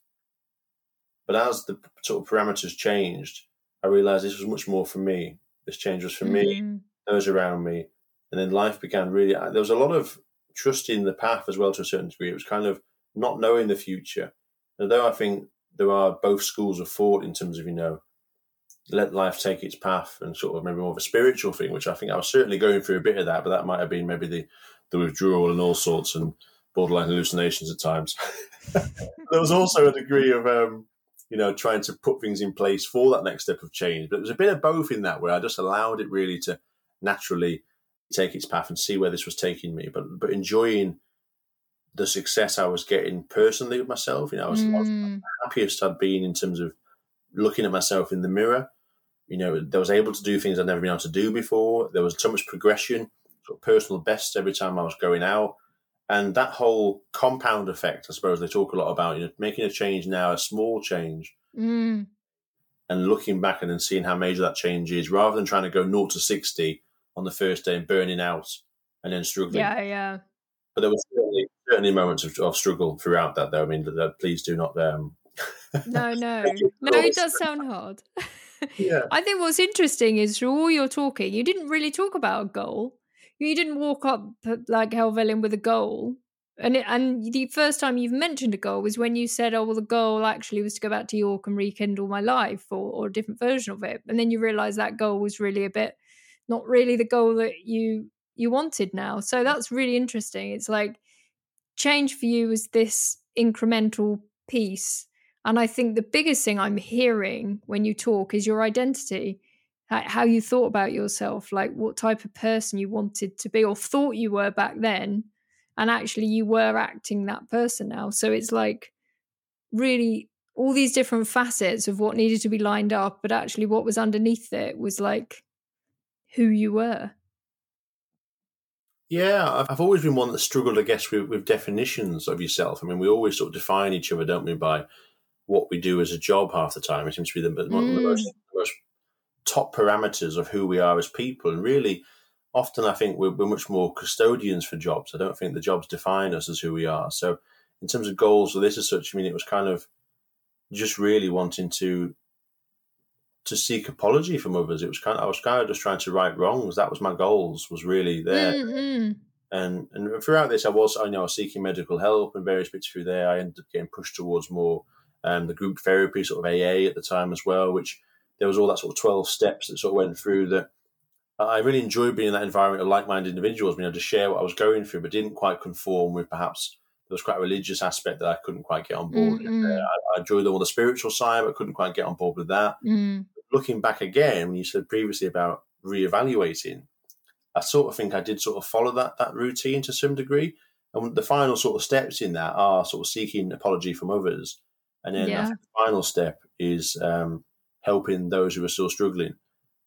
But as the sort of parameters changed, I realized this was much more for me. This change was for mm. me those around me. And then life began really, there was a lot of trusting the path as well to a certain degree. It was kind of not knowing the future. Although I think there are both schools of thought in terms of, you know, let life take its path and sort of maybe more of a spiritual thing, which I think I was certainly going through a bit of that, but that might have been maybe the, the withdrawal and all sorts and borderline hallucinations at times. there was also a degree of, um, you know, trying to put things in place for that next step of change. But it was a bit of both in that where I just allowed it really to naturally take its path and see where this was taking me. But but enjoying the success I was getting personally with myself. You know, I was, mm. I was mm. happiest I'd been in terms of looking at myself in the mirror. You know, I was able to do things I'd never been able to do before. There was so much progression, sort of personal bests every time I was going out. And that whole compound effect, I suppose they talk a lot about, you know, making a change now, a small change, mm. and looking back and then seeing how major that change is, rather than trying to go 0 to 60 on the first day and burning out and then struggling. Yeah, yeah. But there were certainly, certainly moments of, of struggle throughout that, though. I mean, please do not. Um, no, no, no. It does sound hard. I think what's interesting is through all your talking, you didn't really talk about a goal. You didn't walk up like Helvellyn with a goal. And it, and the first time you've mentioned a goal was when you said, "Oh, well, the goal actually was to go back to York and rekindle my life, or, or a different version of it." And then you realise that goal was really a bit not really the goal that you you wanted now. So that's really interesting. It's like change for you is this incremental piece. And I think the biggest thing I'm hearing when you talk is your identity, how you thought about yourself, like what type of person you wanted to be or thought you were back then. And actually, you were acting that person now. So it's like really all these different facets of what needed to be lined up, but actually, what was underneath it was like who you were. Yeah, I've always been one that struggled, I guess, with, with definitions of yourself. I mean, we always sort of define each other, don't we, by what we do as a job half the time. It seems to be the, mm. one of the most, most, top parameters of who we are as people. And really, often I think we're, we're, much more custodians for jobs. I don't think the jobs define us as who we are. So, in terms of goals for this as such, I mean, it was kind of just really wanting to to seek apology from others. It was kind of, I was kind of just trying to right wrongs. That was my goals. Was really there. Mm-hmm. And and throughout this, I was I know I was seeking medical help and various bits through there. I ended up getting pushed towards more um, the group therapy, sort of AA at the time as well. Which there was all that sort of twelve steps that sort of went through that. I really enjoyed being in that environment of like-minded individuals, being able to share what I was going through, but didn't quite conform with perhaps there was quite a religious aspect that I couldn't quite get on board. Mm-hmm. Uh, I, I, enjoyed all the spiritual side, but couldn't quite get on board with that. Mm looking back again, when you said previously about reevaluating, I sort of think I did sort of follow that that routine to some degree. And the final sort of steps in that are sort of seeking apology from others, and then Yeah. the final step is um, helping those who are still struggling.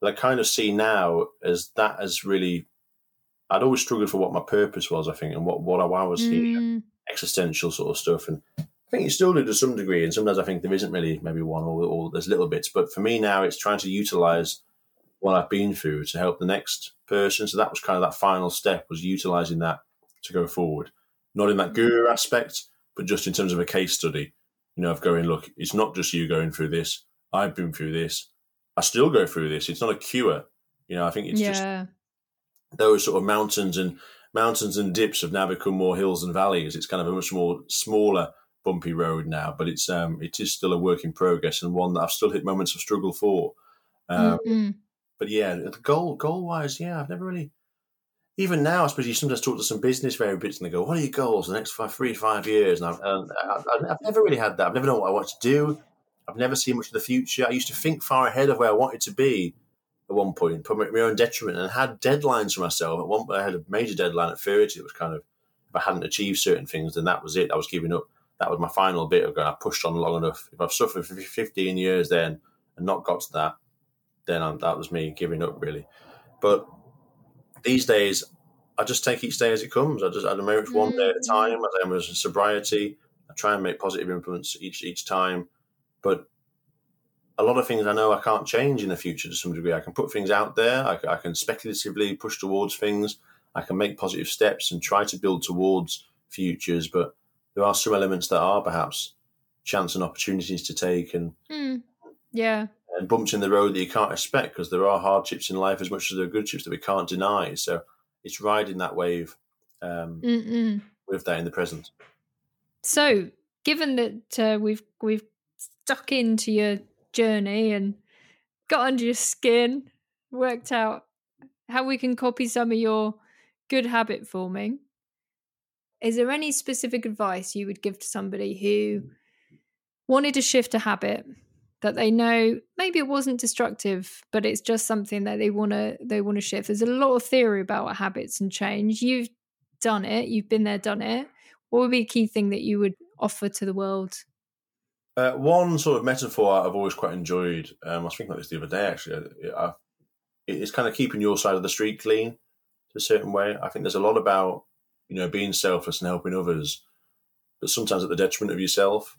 But I kind of see now as that as really, I'd always struggled for what my purpose was, I think, and what what I, was here, Mm, existential sort of stuff. And I think you still do to some degree, and sometimes I think there isn't really maybe one or, or there's little bits. But for me now, it's trying to utilize what I've been through to help the next person. So that was kind of that final step was utilizing that to go forward, not in that guru aspect, but just in terms of a case study. You know, of going, look, it's not just you going through this. I've been through this. I still go through this. It's not a cure. You know, I think it's just those sort of mountains and mountains and dips have now become more hills and valleys. It's kind of a much more smaller, bumpy road now, but it's um it is still a work in progress and one that I've still hit moments of struggle for. Um, Mm-mm. but yeah, the goal goal wise, yeah, I've never really. Even now, I suppose you sometimes talk to some business very bits and they go, "What are your goals the next five, three, five years?" And I've, and I've never really had that. I've never known what I want to do. I've never seen much of the future. I used to think far ahead of where I wanted to be at one point, put my, my own detriment, and had deadlines for myself. At one point, I had a major deadline at thirty. It was kind of if I hadn't achieved certain things, then that was it. I was giving up. That was my final bit of going. I pushed on long enough. If I've suffered for fifteen years, then and not got to that, then i that was me giving up really. But these days, I just take each day as it comes. I just I approach one day at a time. As I am with sobriety, I try and make positive influence each each time. But a lot of things I know I can't change in the future to some degree. I can put things out there. I, I can speculatively push towards things. I can make positive steps and try to build towards futures. But there are some elements that are perhaps chance and opportunities to take and Mm. Yeah. And bumps in the road that you can't expect because there are hardships in life as much as there are good chips that we can't deny. So it's riding that wave um, with that in the present. So, given that uh, we've we've stuck into your journey and got under your skin, worked out how we can copy some of your good habit forming, is there any specific advice you would give to somebody who wanted to shift a habit that they know maybe it wasn't destructive, but it's just something that they want to they want to shift? There's a lot of theory about habits and change. You've done it. You've been there, done it what would be a key thing that you would offer to the world? Uh, one sort of metaphor I've always quite enjoyed, um, I was thinking about this the other day actually, I, I, it's kind of keeping your side of the street clean to a certain way. I think there's a lot about, you know, being selfless and helping others, but sometimes at the detriment of yourself.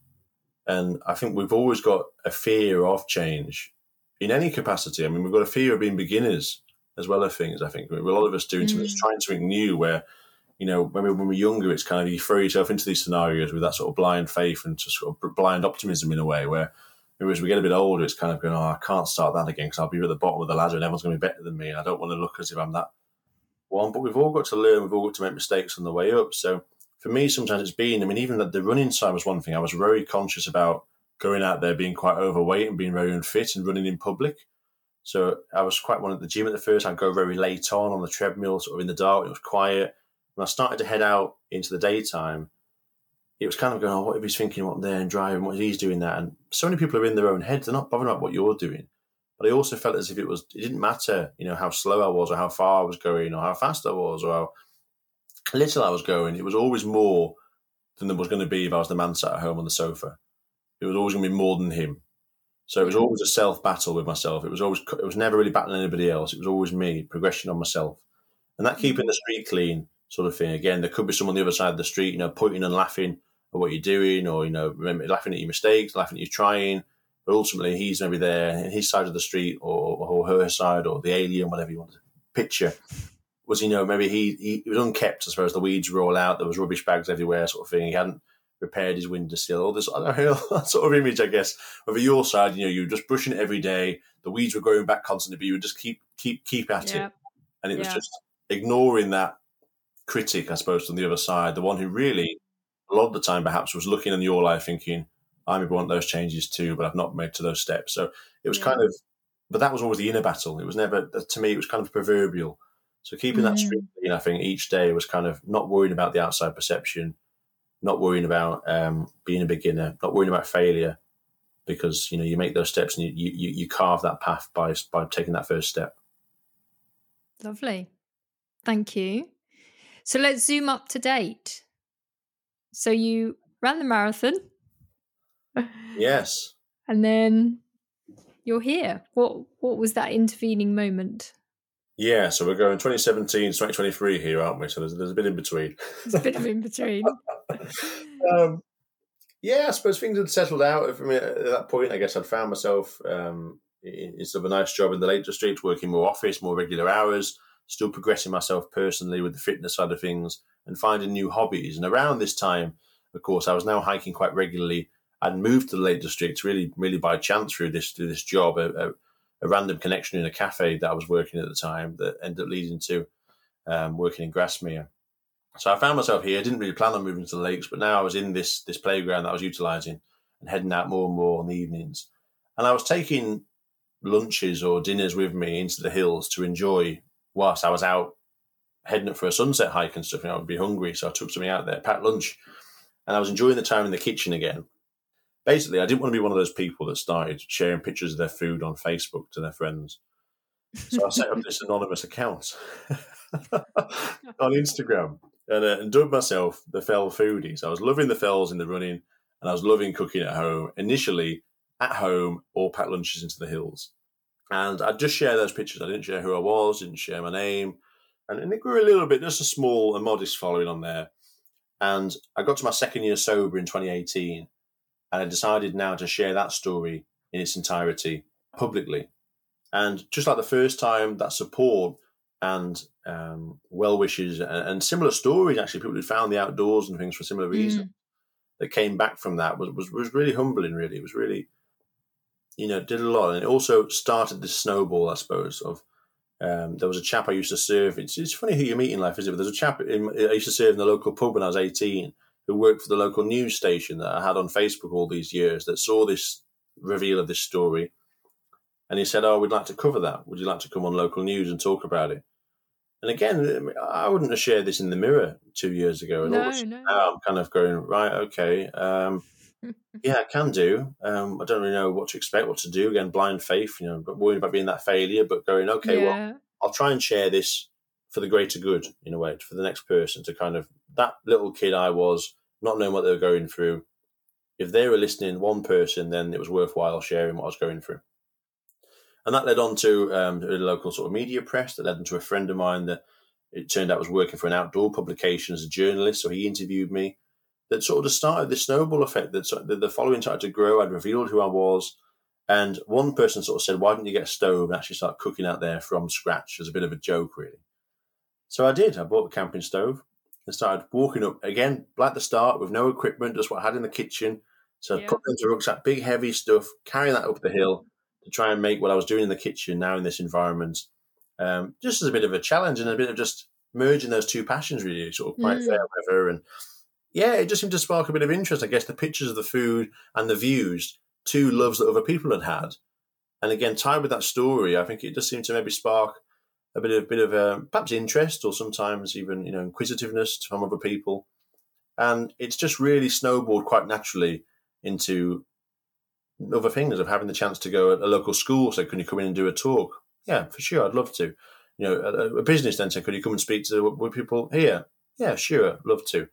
And I think we've always got a fear of change in any capacity. I mean, we've got a fear of being beginners as well as things, I think. A lot of us doing something, Mm. trying something new where, you know, when, we, when we're younger, it's kind of you throw yourself into these scenarios with that sort of blind faith and just sort of blind optimism in a way. Where as we get a bit older, it's kind of going, oh, I can't start that again because I'll be at the bottom of the ladder and everyone's going to be better than me, and I don't want to look as if I'm that one. But we've all got to learn. We've all got to make mistakes on the way up. So for me, sometimes it's been. I mean, even the, running side was one thing. I was very conscious about going out there being quite overweight and being very unfit and running in public. So I was quite one at the gym at the first. I'd go very late on on the treadmill, sort of in the dark. It was quiet. When I started to head out into the daytime, it was kind of going, oh, what if he's thinking up there and driving? What if he's doing that? And so many people are in their own heads. They're not bothered about what you're doing. But I also felt as if it was, it didn't matter, you know, how slow I was or how far I was going or how fast I was or how little I was going. It was always more than there was going to be if I was the man sat at home on the sofa. It was always going to be more than him. So it was mm. always a self battle with myself. It was always, it was never really battling anybody else. It was always me, progression on myself. And that mm. keeping the street clean sort of thing. Again, there could be someone on the other side of the street, you know, pointing and laughing at what you're doing, or you know, remember, laughing at your mistakes, laughing at you trying. But ultimately, he's maybe there in his side of the street, or, or her side, or the alien, whatever you want to picture. Was you know maybe he, he was unkept, I suppose. The weeds were all out. There was rubbish bags everywhere, sort of thing. He hadn't repaired his windowsill. All this know, sort of image, I guess. Over your side, you know, you were just brushing it every day. The weeds were growing back constantly, but you would just keep keep keep at Yeah. it, and it was just ignoring that critic, I suppose, on the other side, the one who really, a lot of the time, perhaps was looking in your life thinking, I maybe want those changes too, but I've not made to those steps. So it was Yeah. kind of, but that was always the inner battle. It was never, to me, it was kind of proverbial. So keeping that Mm. street clean, I think, each day was kind of not worrying about the outside perception, not worrying about um, being a beginner, not worrying about failure, because you know you make those steps and you you, you carve that path by by taking that first step. Lovely. Thank you. So let's zoom up to date. So you ran the marathon. Yes. And then you're here. What what was that intervening moment? Yeah, so we're going 2017 to 2023 here, aren't we? So there's, there's a bit in between. There's a bit of in between. um, yeah, I suppose things had settled out for me at that point. I guess I'd found myself um, in, in sort of a nice job in the Lake District, working more office, more regular hours, still progressing myself personally with the fitness side of things and finding new hobbies. And around this time, of course, I was now hiking quite regularly. I'd moved to the Lake District really, really by chance through this through this job. A, a, a random connection in a cafe that I was working at the time that ended up leading to um, working in Grasmere. So I found myself here. I didn't really plan on moving to the lakes, but now I was in this this playground that I was utilising and heading out more and more in the evenings. And I was taking lunches or dinners with me into the hills to enjoy whilst I was out heading up for a sunset hike and stuff. And I would be hungry, so I took something out there, packed lunch, and I was enjoying the time in the kitchen again basically, I didn't want to be one of those people that started sharing pictures of their food on Facebook to their friends. So I set up this anonymous account on Instagram and, uh, and dubbed myself the Fell Foodies. I was loving the fells in the running and I was loving cooking at home. Initially, at home or pack lunches into the hills. And I'd just share those pictures. I didn't share who I was, didn't share my name. And, and it grew a little bit, just a small and modest following on there. And I got to my second year sober in 2018 and I decided now to share that story in its entirety publicly. And just like the first time, that support and um, well wishes and, and, similar stories, actually, people who found the outdoors and things for similar reasons mm. that came back from that was, was, was really humbling, really. It was really, you know, did a lot. And it also started this snowball, I suppose, of um, there was a chap I used to serve. It's, it's funny who you meet in life, is it? But there's a chap in, I used to serve in the local pub when I was 18 who worked for the local news station that I had on Facebook all these years that saw this reveal of this story. And he said, Oh, we'd like to cover that. Would you like to come on local news and talk about it? And again, I wouldn't have shared this in the mirror two years ago. And no, all no. now I'm kind of going, right, okay. Um, yeah, I can do. Um, I don't really know what to expect, what to do. Again, blind faith, you know, worrying about being that failure, but going, okay, yeah. well, I'll try and share this for the greater good in a way for the next person to kind of that little kid I was, not knowing what they were going through. If they were listening, one person, then it was worthwhile sharing what I was going through. And that led on to um, a local sort of media press. That led into a friend of mine that it turned out was working for an outdoor publication as a journalist. So he interviewed me. That sort of just started this snowball effect. That the following started to grow. I'd revealed who I was. And one person sort of said, Why don't you get a stove and actually start cooking out there from scratch as a bit of a joke, really? So I did. I bought a camping stove and started walking up again, like the start, with no equipment, just what I had in the kitchen. So yeah. I put into rucksack, big heavy stuff, carrying that up the hill to try and make what I was doing in the kitchen now in this environment, um, just as a bit of a challenge and a bit of just merging those two passions, really, sort of quite mm. fair weather. And yeah, it just seemed to spark a bit of interest. I guess the pictures of the food and the views, two loves that other people had had. And again, tied with that story, I think it just seemed to maybe spark a bit of bit of uh, perhaps interest or sometimes even you know inquisitiveness from other people, and it's just really snowballed quite naturally into other things of having the chance to go at a local school. So can you come in and do a talk? Yeah, for sure, I'd love to. You know, a, a business say, could you come and speak to the people here? Yeah, sure, love to.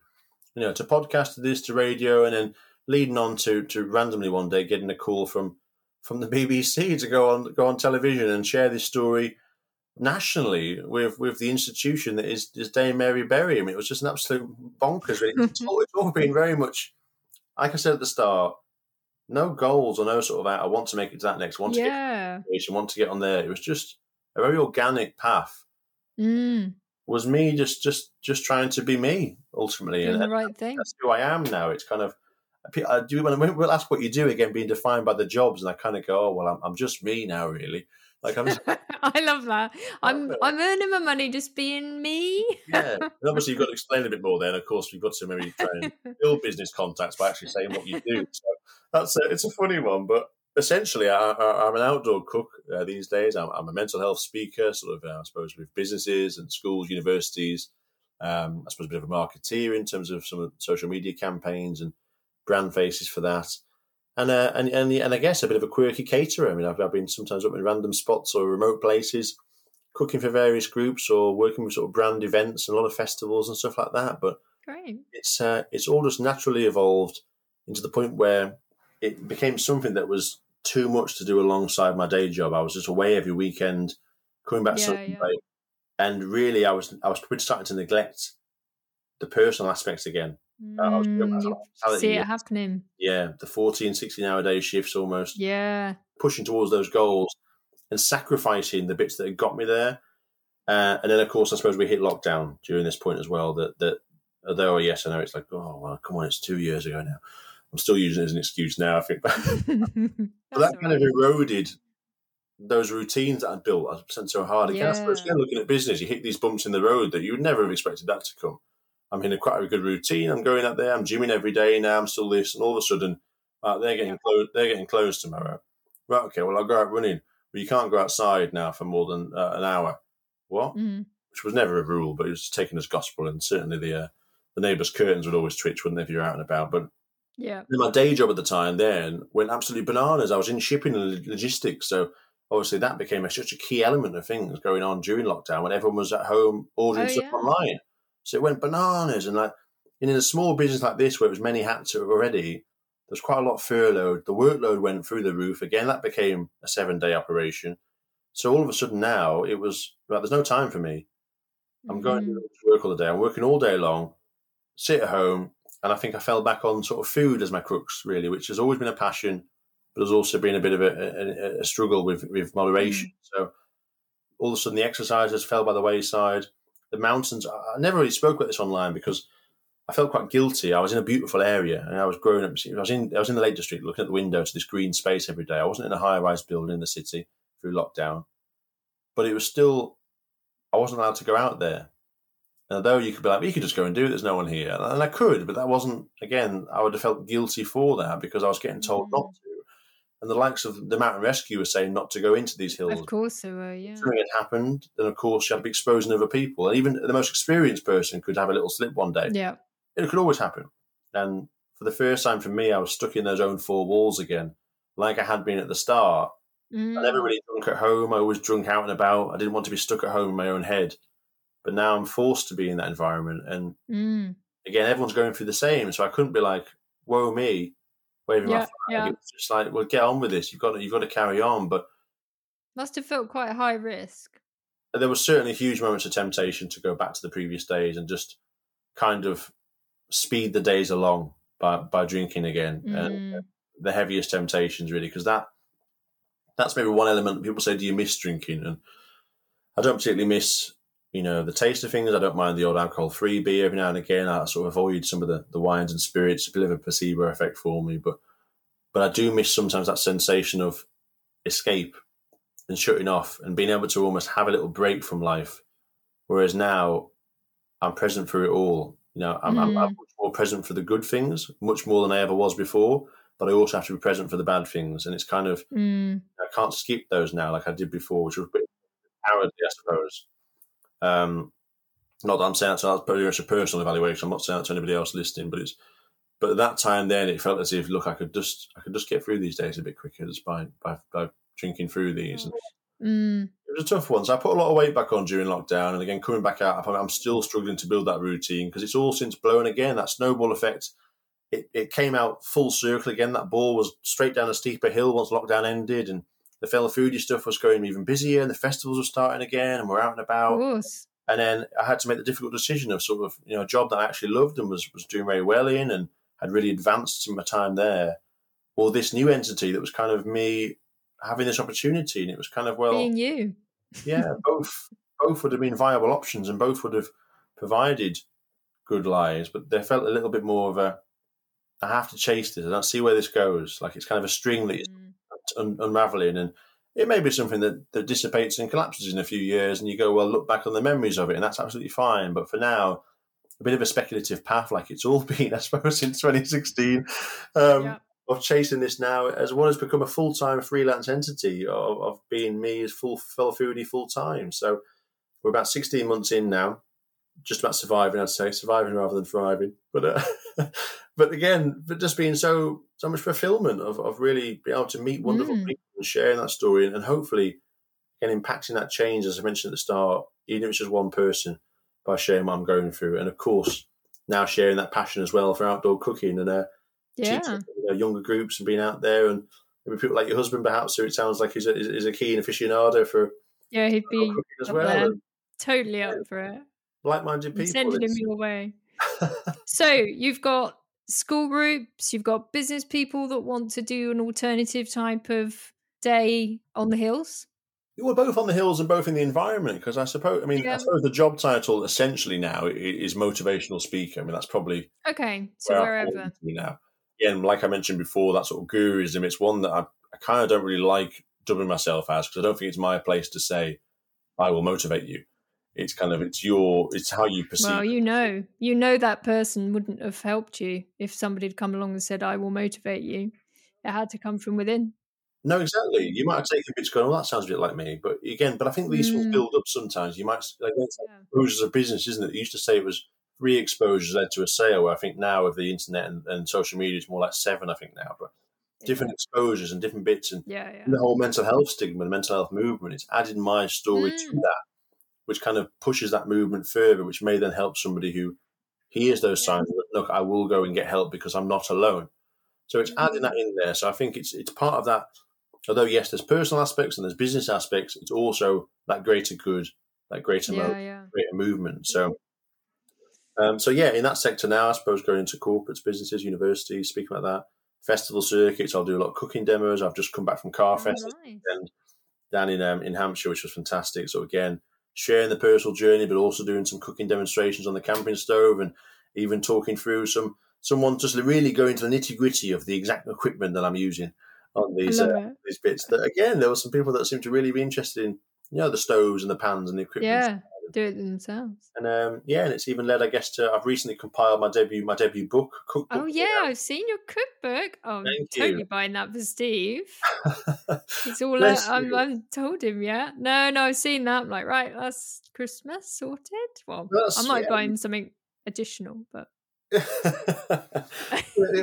You know, to podcast to this to radio, and then leading on to to randomly one day getting a call from from the BBC to go on go on television and share this story nationally with with the institution that is, is Dame Mary Berry. I mean, it was just an absolute bonkers. It's, all, it's all been very much, like I said at the start, no goals or no sort of I want to make it to that next, want to yeah. get want to get on there. It was just a very organic path. Mm. Was me just just just trying to be me ultimately, Doing and the right thing. That's who I am now. It's kind of I do when we'll ask what you do again, being defined by the jobs, and I kind of go, oh well, I'm, I'm just me now, really. Like I'm. Just, I love that. I'm I'm earning my money just being me. yeah, and obviously you've got to explain a bit more. Then, of course, you've got to maybe try and build business contacts by actually saying what you do. So that's a, it's a funny one, but essentially, I, am an outdoor cook uh, these days. I'm, I'm, a mental health speaker, sort of, uh, I suppose, with businesses and schools, universities. Um, I suppose a bit of a marketeer in terms of some social media campaigns and brand faces for that and uh, and and and I guess a bit of a quirky caterer. I mean, I've, I've been sometimes up in random spots or remote places, cooking for various groups or working with sort of brand events and a lot of festivals and stuff like that. But Great. it's uh, it's all just naturally evolved into the point where it became something that was too much to do alongside my day job. I was just away every weekend, coming back Yeah, Sunday, yeah. and really, I was I was starting to neglect the personal aspects again. I was doing my Mm, see yeah. it happening. Yeah, the 14, 16 hour day shifts almost, Yeah. pushing towards those goals and sacrificing the bits that had got me there. Uh, and then, of course, I suppose we hit lockdown during this point as well. That that although yes, I know it's like oh well, come on, it's two years ago now. I'm still using it as an excuse now. I think, but that kind of eroded those routines that I'd built. I spent so hard. Again, I suppose again, looking at business, you hit these bumps in the road that you would never have expected that to come. I'm in a quite a good routine. I'm going out there. I'm gymming every day now. I'm still this, and all of a sudden, uh, they're getting closed. They're getting closed tomorrow. Right? Okay. Well, I'll go out running, but you can't go outside now for more than uh, an hour. What? Mm. Which was never a rule, but it was taken as gospel, and certainly the uh, the neighbours' curtains would always twitch, wouldn't they, if you're out and about? But Yeah. my day job at the time then went absolutely bananas. I was in shipping and logistics, so obviously that became a, such a key element of things going on during lockdown when everyone was at home ordering Oh, stuff yeah. online. So it went bananas, and like and in a small business like this where it was many hats already, there's quite a lot furloughed. The workload went through the roof again. That became a seven day operation. So all of a sudden now it was right. There's no time for me. I'm going Mhm. to work all the day. I'm working all day long, sit at home, and I think I fell back on sort of food as my crux, really, which has always been a passion, but has also been a bit of a, a, a struggle with, with moderation. So all of a sudden, the exercises fell by the wayside. The mountains, I never really spoke about this online because I felt quite guilty. I was in a beautiful area and I was growing up. I was in I was in the Lake District, looking at the window to this green space every day. I wasn't in a high rise building in the city through lockdown, but it was still I wasn't allowed to go out there. And although you could be like, you could just go and do it, there's no one here. And I could, but that wasn't, again, I would have felt guilty for that because I was getting told Mm. not to. And the likes of the Mountain Rescue were saying not to go into these hills. Of course they were, yeah. Something had happened, and of course, you had to be exposing other people. And even the most experienced person could have a little slip one day. Yeah. It could always happen. And for the first time for me, I was stuck in those own four walls again, like I had been at the start. I never Mm. really drunk at home. I always drunk out and about. I didn't want to be stuck at home in my own head. But now I'm forced to be in that environment. And Mm. again, everyone's going through the same. So I couldn't be like, "Woe me," waving my flag. yeah. It's just like, "Well, get on with this. You've got to, you've got to carry on." But Must have felt quite high risk. there were certainly huge moments of temptation to go back to the previous days and just kind of speed the days along by by drinking again. And Mm. the heaviest temptations, really, because that that's maybe one element. People say, "Do you miss drinking?" And I don't particularly miss, you know, the taste of things. I don't mind the old alcohol-free beer every now and again. I sort of avoid some of the, the wines and spirits. A bit of a placebo effect for me, but but I do miss sometimes that sensation of escape and shutting off and being able to almost have a little break from life. Whereas now, I'm present for it all. You know, I'm, I'm, I'm Mm. much more present for the good things, much more than I ever was before. But I also have to be present for the bad things, and it's kind of Mm. I can't skip those now like I did before, which was a bit cowardly, I suppose. Um, not that I'm saying that, so that's pretty much a personal evaluation. I'm not saying that to anybody else listening, but it's but at that time then it felt as if look, I could just I could just get through these days a bit quicker just by by, by drinking through these. And Mm. it was a tough one. So I put a lot of weight back on during lockdown, and again coming back out, I'm- I'm still struggling to build that routine because it's all since blown again. That snowball effect. It, it came out full circle again. That ball was straight down a steeper hill once lockdown ended, and the Fell Foodie stuff was going even busier, and the festivals were starting again, and we're out and Of about. course. And then I had to make the difficult decision of sort of you know a job that I actually loved and was was doing very well in, and had really advanced in my time there, or this new entity that was kind of me having this opportunity, and it was kind of well Being you. yeah, both both would have been viable options, and both would have provided good lives. But they felt a little bit more of a, I have to chase this. I don't see where this goes. Like it's kind of a string that is Mm. Un- unraveling, and it may be something that, that dissipates and collapses in a few years, and you go, well, look back on the memories of it, and that's absolutely fine. But for now, a bit of a speculative path, like it's all been, I suppose, since 2016. Um, Yeah. of chasing this now as well as become a full time freelance entity of, of being me as full Fell Foodie full time. So we're about 16 months in now, just about surviving, I'd say, surviving rather than thriving. But uh, but again, but just being so so much fulfillment of, of really being able to meet wonderful Mm. people and sharing that story and, and hopefully again, impacting that change, as I mentioned at the start, even if it's just one person, by sharing what I'm going through. And of course, now sharing that passion as well for outdoor cooking and uh, Yeah. teaching you know, younger groups and being out there. And maybe people like your husband, perhaps, who it sounds like he's a, is a keen aficionado for Yeah, he'd be as well. And totally up for it. Like-minded people. sending It's- your way. So you've got school groups, you've got business people that want to do an alternative type of day on the hills. We're both on the hills and both in the environment because I suppose I mean Yeah. I suppose the job title essentially now is motivational speaker. I mean that's probably Okay, so where wherever. now. Yeah, and like I mentioned before, that sort of guruism. It's one that I, I kind of don't really like dubbing myself as because I don't think it's my place to say I will motivate you. It's kind of it's your it's how you perceive. Well, you know, you know that person wouldn't have helped you if somebody had come along and said, "I will motivate you." It had to come from within. No, exactly. You might have taken bits going. Well, that sounds a bit like me, but again, but I think these will Mm. build up sometimes. You might like Yeah. exposures of business, isn't it? They used to say it was three exposures led to a sale. Where I think now with the internet and, and social media, it's more like seven. I think now, but different exposures and different bits and Yeah, yeah. the whole mental health stigma the mental health movement. It's added my story to Mm. that, which kind of pushes that movement further, which may then help somebody who hears those Yeah. signs. Look, I will go and get help because I'm not alone. So it's adding Mm. that in there. So I think it's it's part of that. Although yes, there's personal aspects and there's business aspects, it's also that greater good, that greater mo- Yeah, yeah. greater movement. So, um, so yeah, in that sector now, I suppose going into corporates, businesses, universities, speaking about that, festival circuits. I'll do a lot of cooking demos. I've just come back from Carfest Oh, nice. weekend down in um, in Hampshire, which was fantastic. So again, sharing the personal journey, but also doing some cooking demonstrations on the camping stove, and even talking through some someone just really going to the nitty gritty of the exact equipment that I'm using on these uh, these bits. That again, there were some people that seemed to really be interested in you know the stoves and the pans and the equipment. Yeah, do it themselves. And um, yeah, and it's even led, I guess, to I've recently compiled my debut my debut book, cookbook. Oh yeah, I've seen your cookbook. Oh, I'm Thank you. totally buying that for Steve. It's all uh, Bless I'm. I'm told him yet. No, no, I've seen that. I'm like, right, that's Christmas sorted. Well, That's- I might yeah. buy him something additional, but well,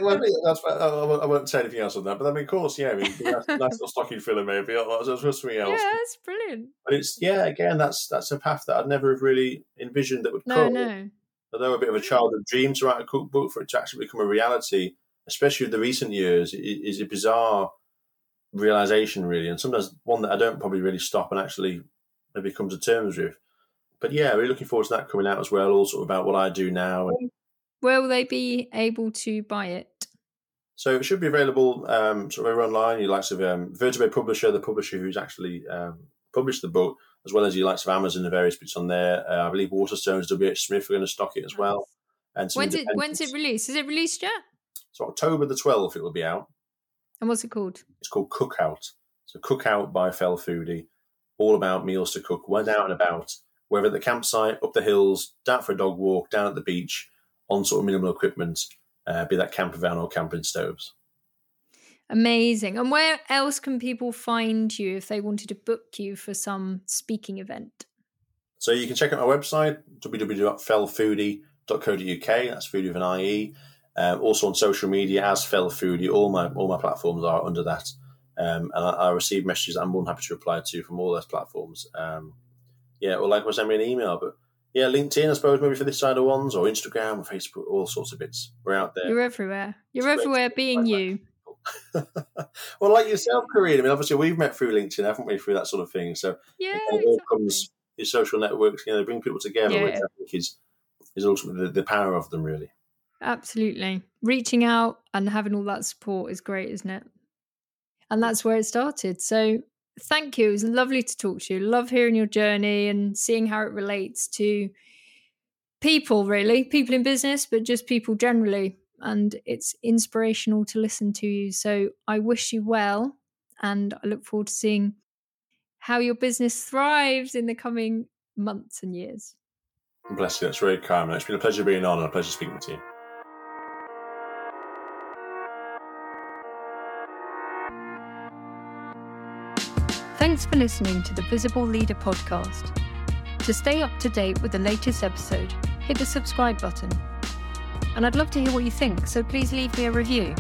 I that's, I, I won't- say anything else on that, but I mean, of course, yeah, I mean, nice, nice little stocking filler maybe. That's that's something else. yeah, that's brilliant. But it's yeah, again, that's that's a path that I'd never have really envisioned that would No, come. no, Although a bit of a childhood dream to write a cookbook for it to actually become a reality, especially with the recent years, is a bizarre realization, really, and sometimes one that I don't probably really stop and actually maybe come to terms with. But yeah, really looking forward to that coming out as well. All Also about what I do now, and will they be able to buy it? So it should be available um, sort of over online. You likes of um, Vertebrate Publisher, the publisher who's actually um, published the book, as well as your likes of Amazon and various bits on there. Uh, I believe Waterstones, WH Smith are going to stock it as well. And When's it when's it released? Is it released yet? So October the 12th it will be out. And what's it called? It's called Cookout. So Cookout by Fell Foodie. All about meals to cook. When out and about, whether at the campsite, up the hills, down for a dog walk, down at the beach, on sort of minimal equipment, uh, be that camper van or camping stoves. Amazing. And where else can people find you if they wanted to book you for some speaking event? So you can check out my website, www.fellfoodie.co.uk. That's foodie with an IE. Um, also on social media as Fell Foodie. All my all my platforms are under that. Um, and I, I receive messages I'm more than happy to reply to from all those platforms. Um, yeah, or likewise send me an email. But yeah, LinkedIn, I suppose, maybe for this side of ones, or Instagram, or Facebook, all sorts of bits. We're out there. You're everywhere. You're It's everywhere being like you. well, like yourself, Corinne. I mean, obviously, we've met through LinkedIn, haven't we, through that sort of thing. So Yeah. it kind of all exactly. comes your social networks, you know, they bring people together, which I think is is ultimately the, the power of them, really. Absolutely. Reaching out and having all that support is great, isn't it? And that's where it started. So thank you. It was lovely to talk to you. Love hearing your journey and seeing how it relates to people, really, people in business, but just people generally. And it's inspirational to listen to you. So I wish you well. And I look forward to seeing how your business thrives in the coming months and years. Bless you. That's very kind. It's been a pleasure being on and a pleasure speaking to you. Thanks for listening to the Visible Leader podcast. To stay up to date with the latest episode, hit the subscribe button. And I'd love to hear what you think, so please leave me a review.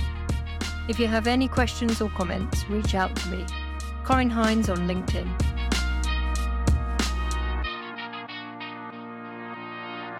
If you have any questions or comments, reach out to me. Corinne Hines on LinkedIn.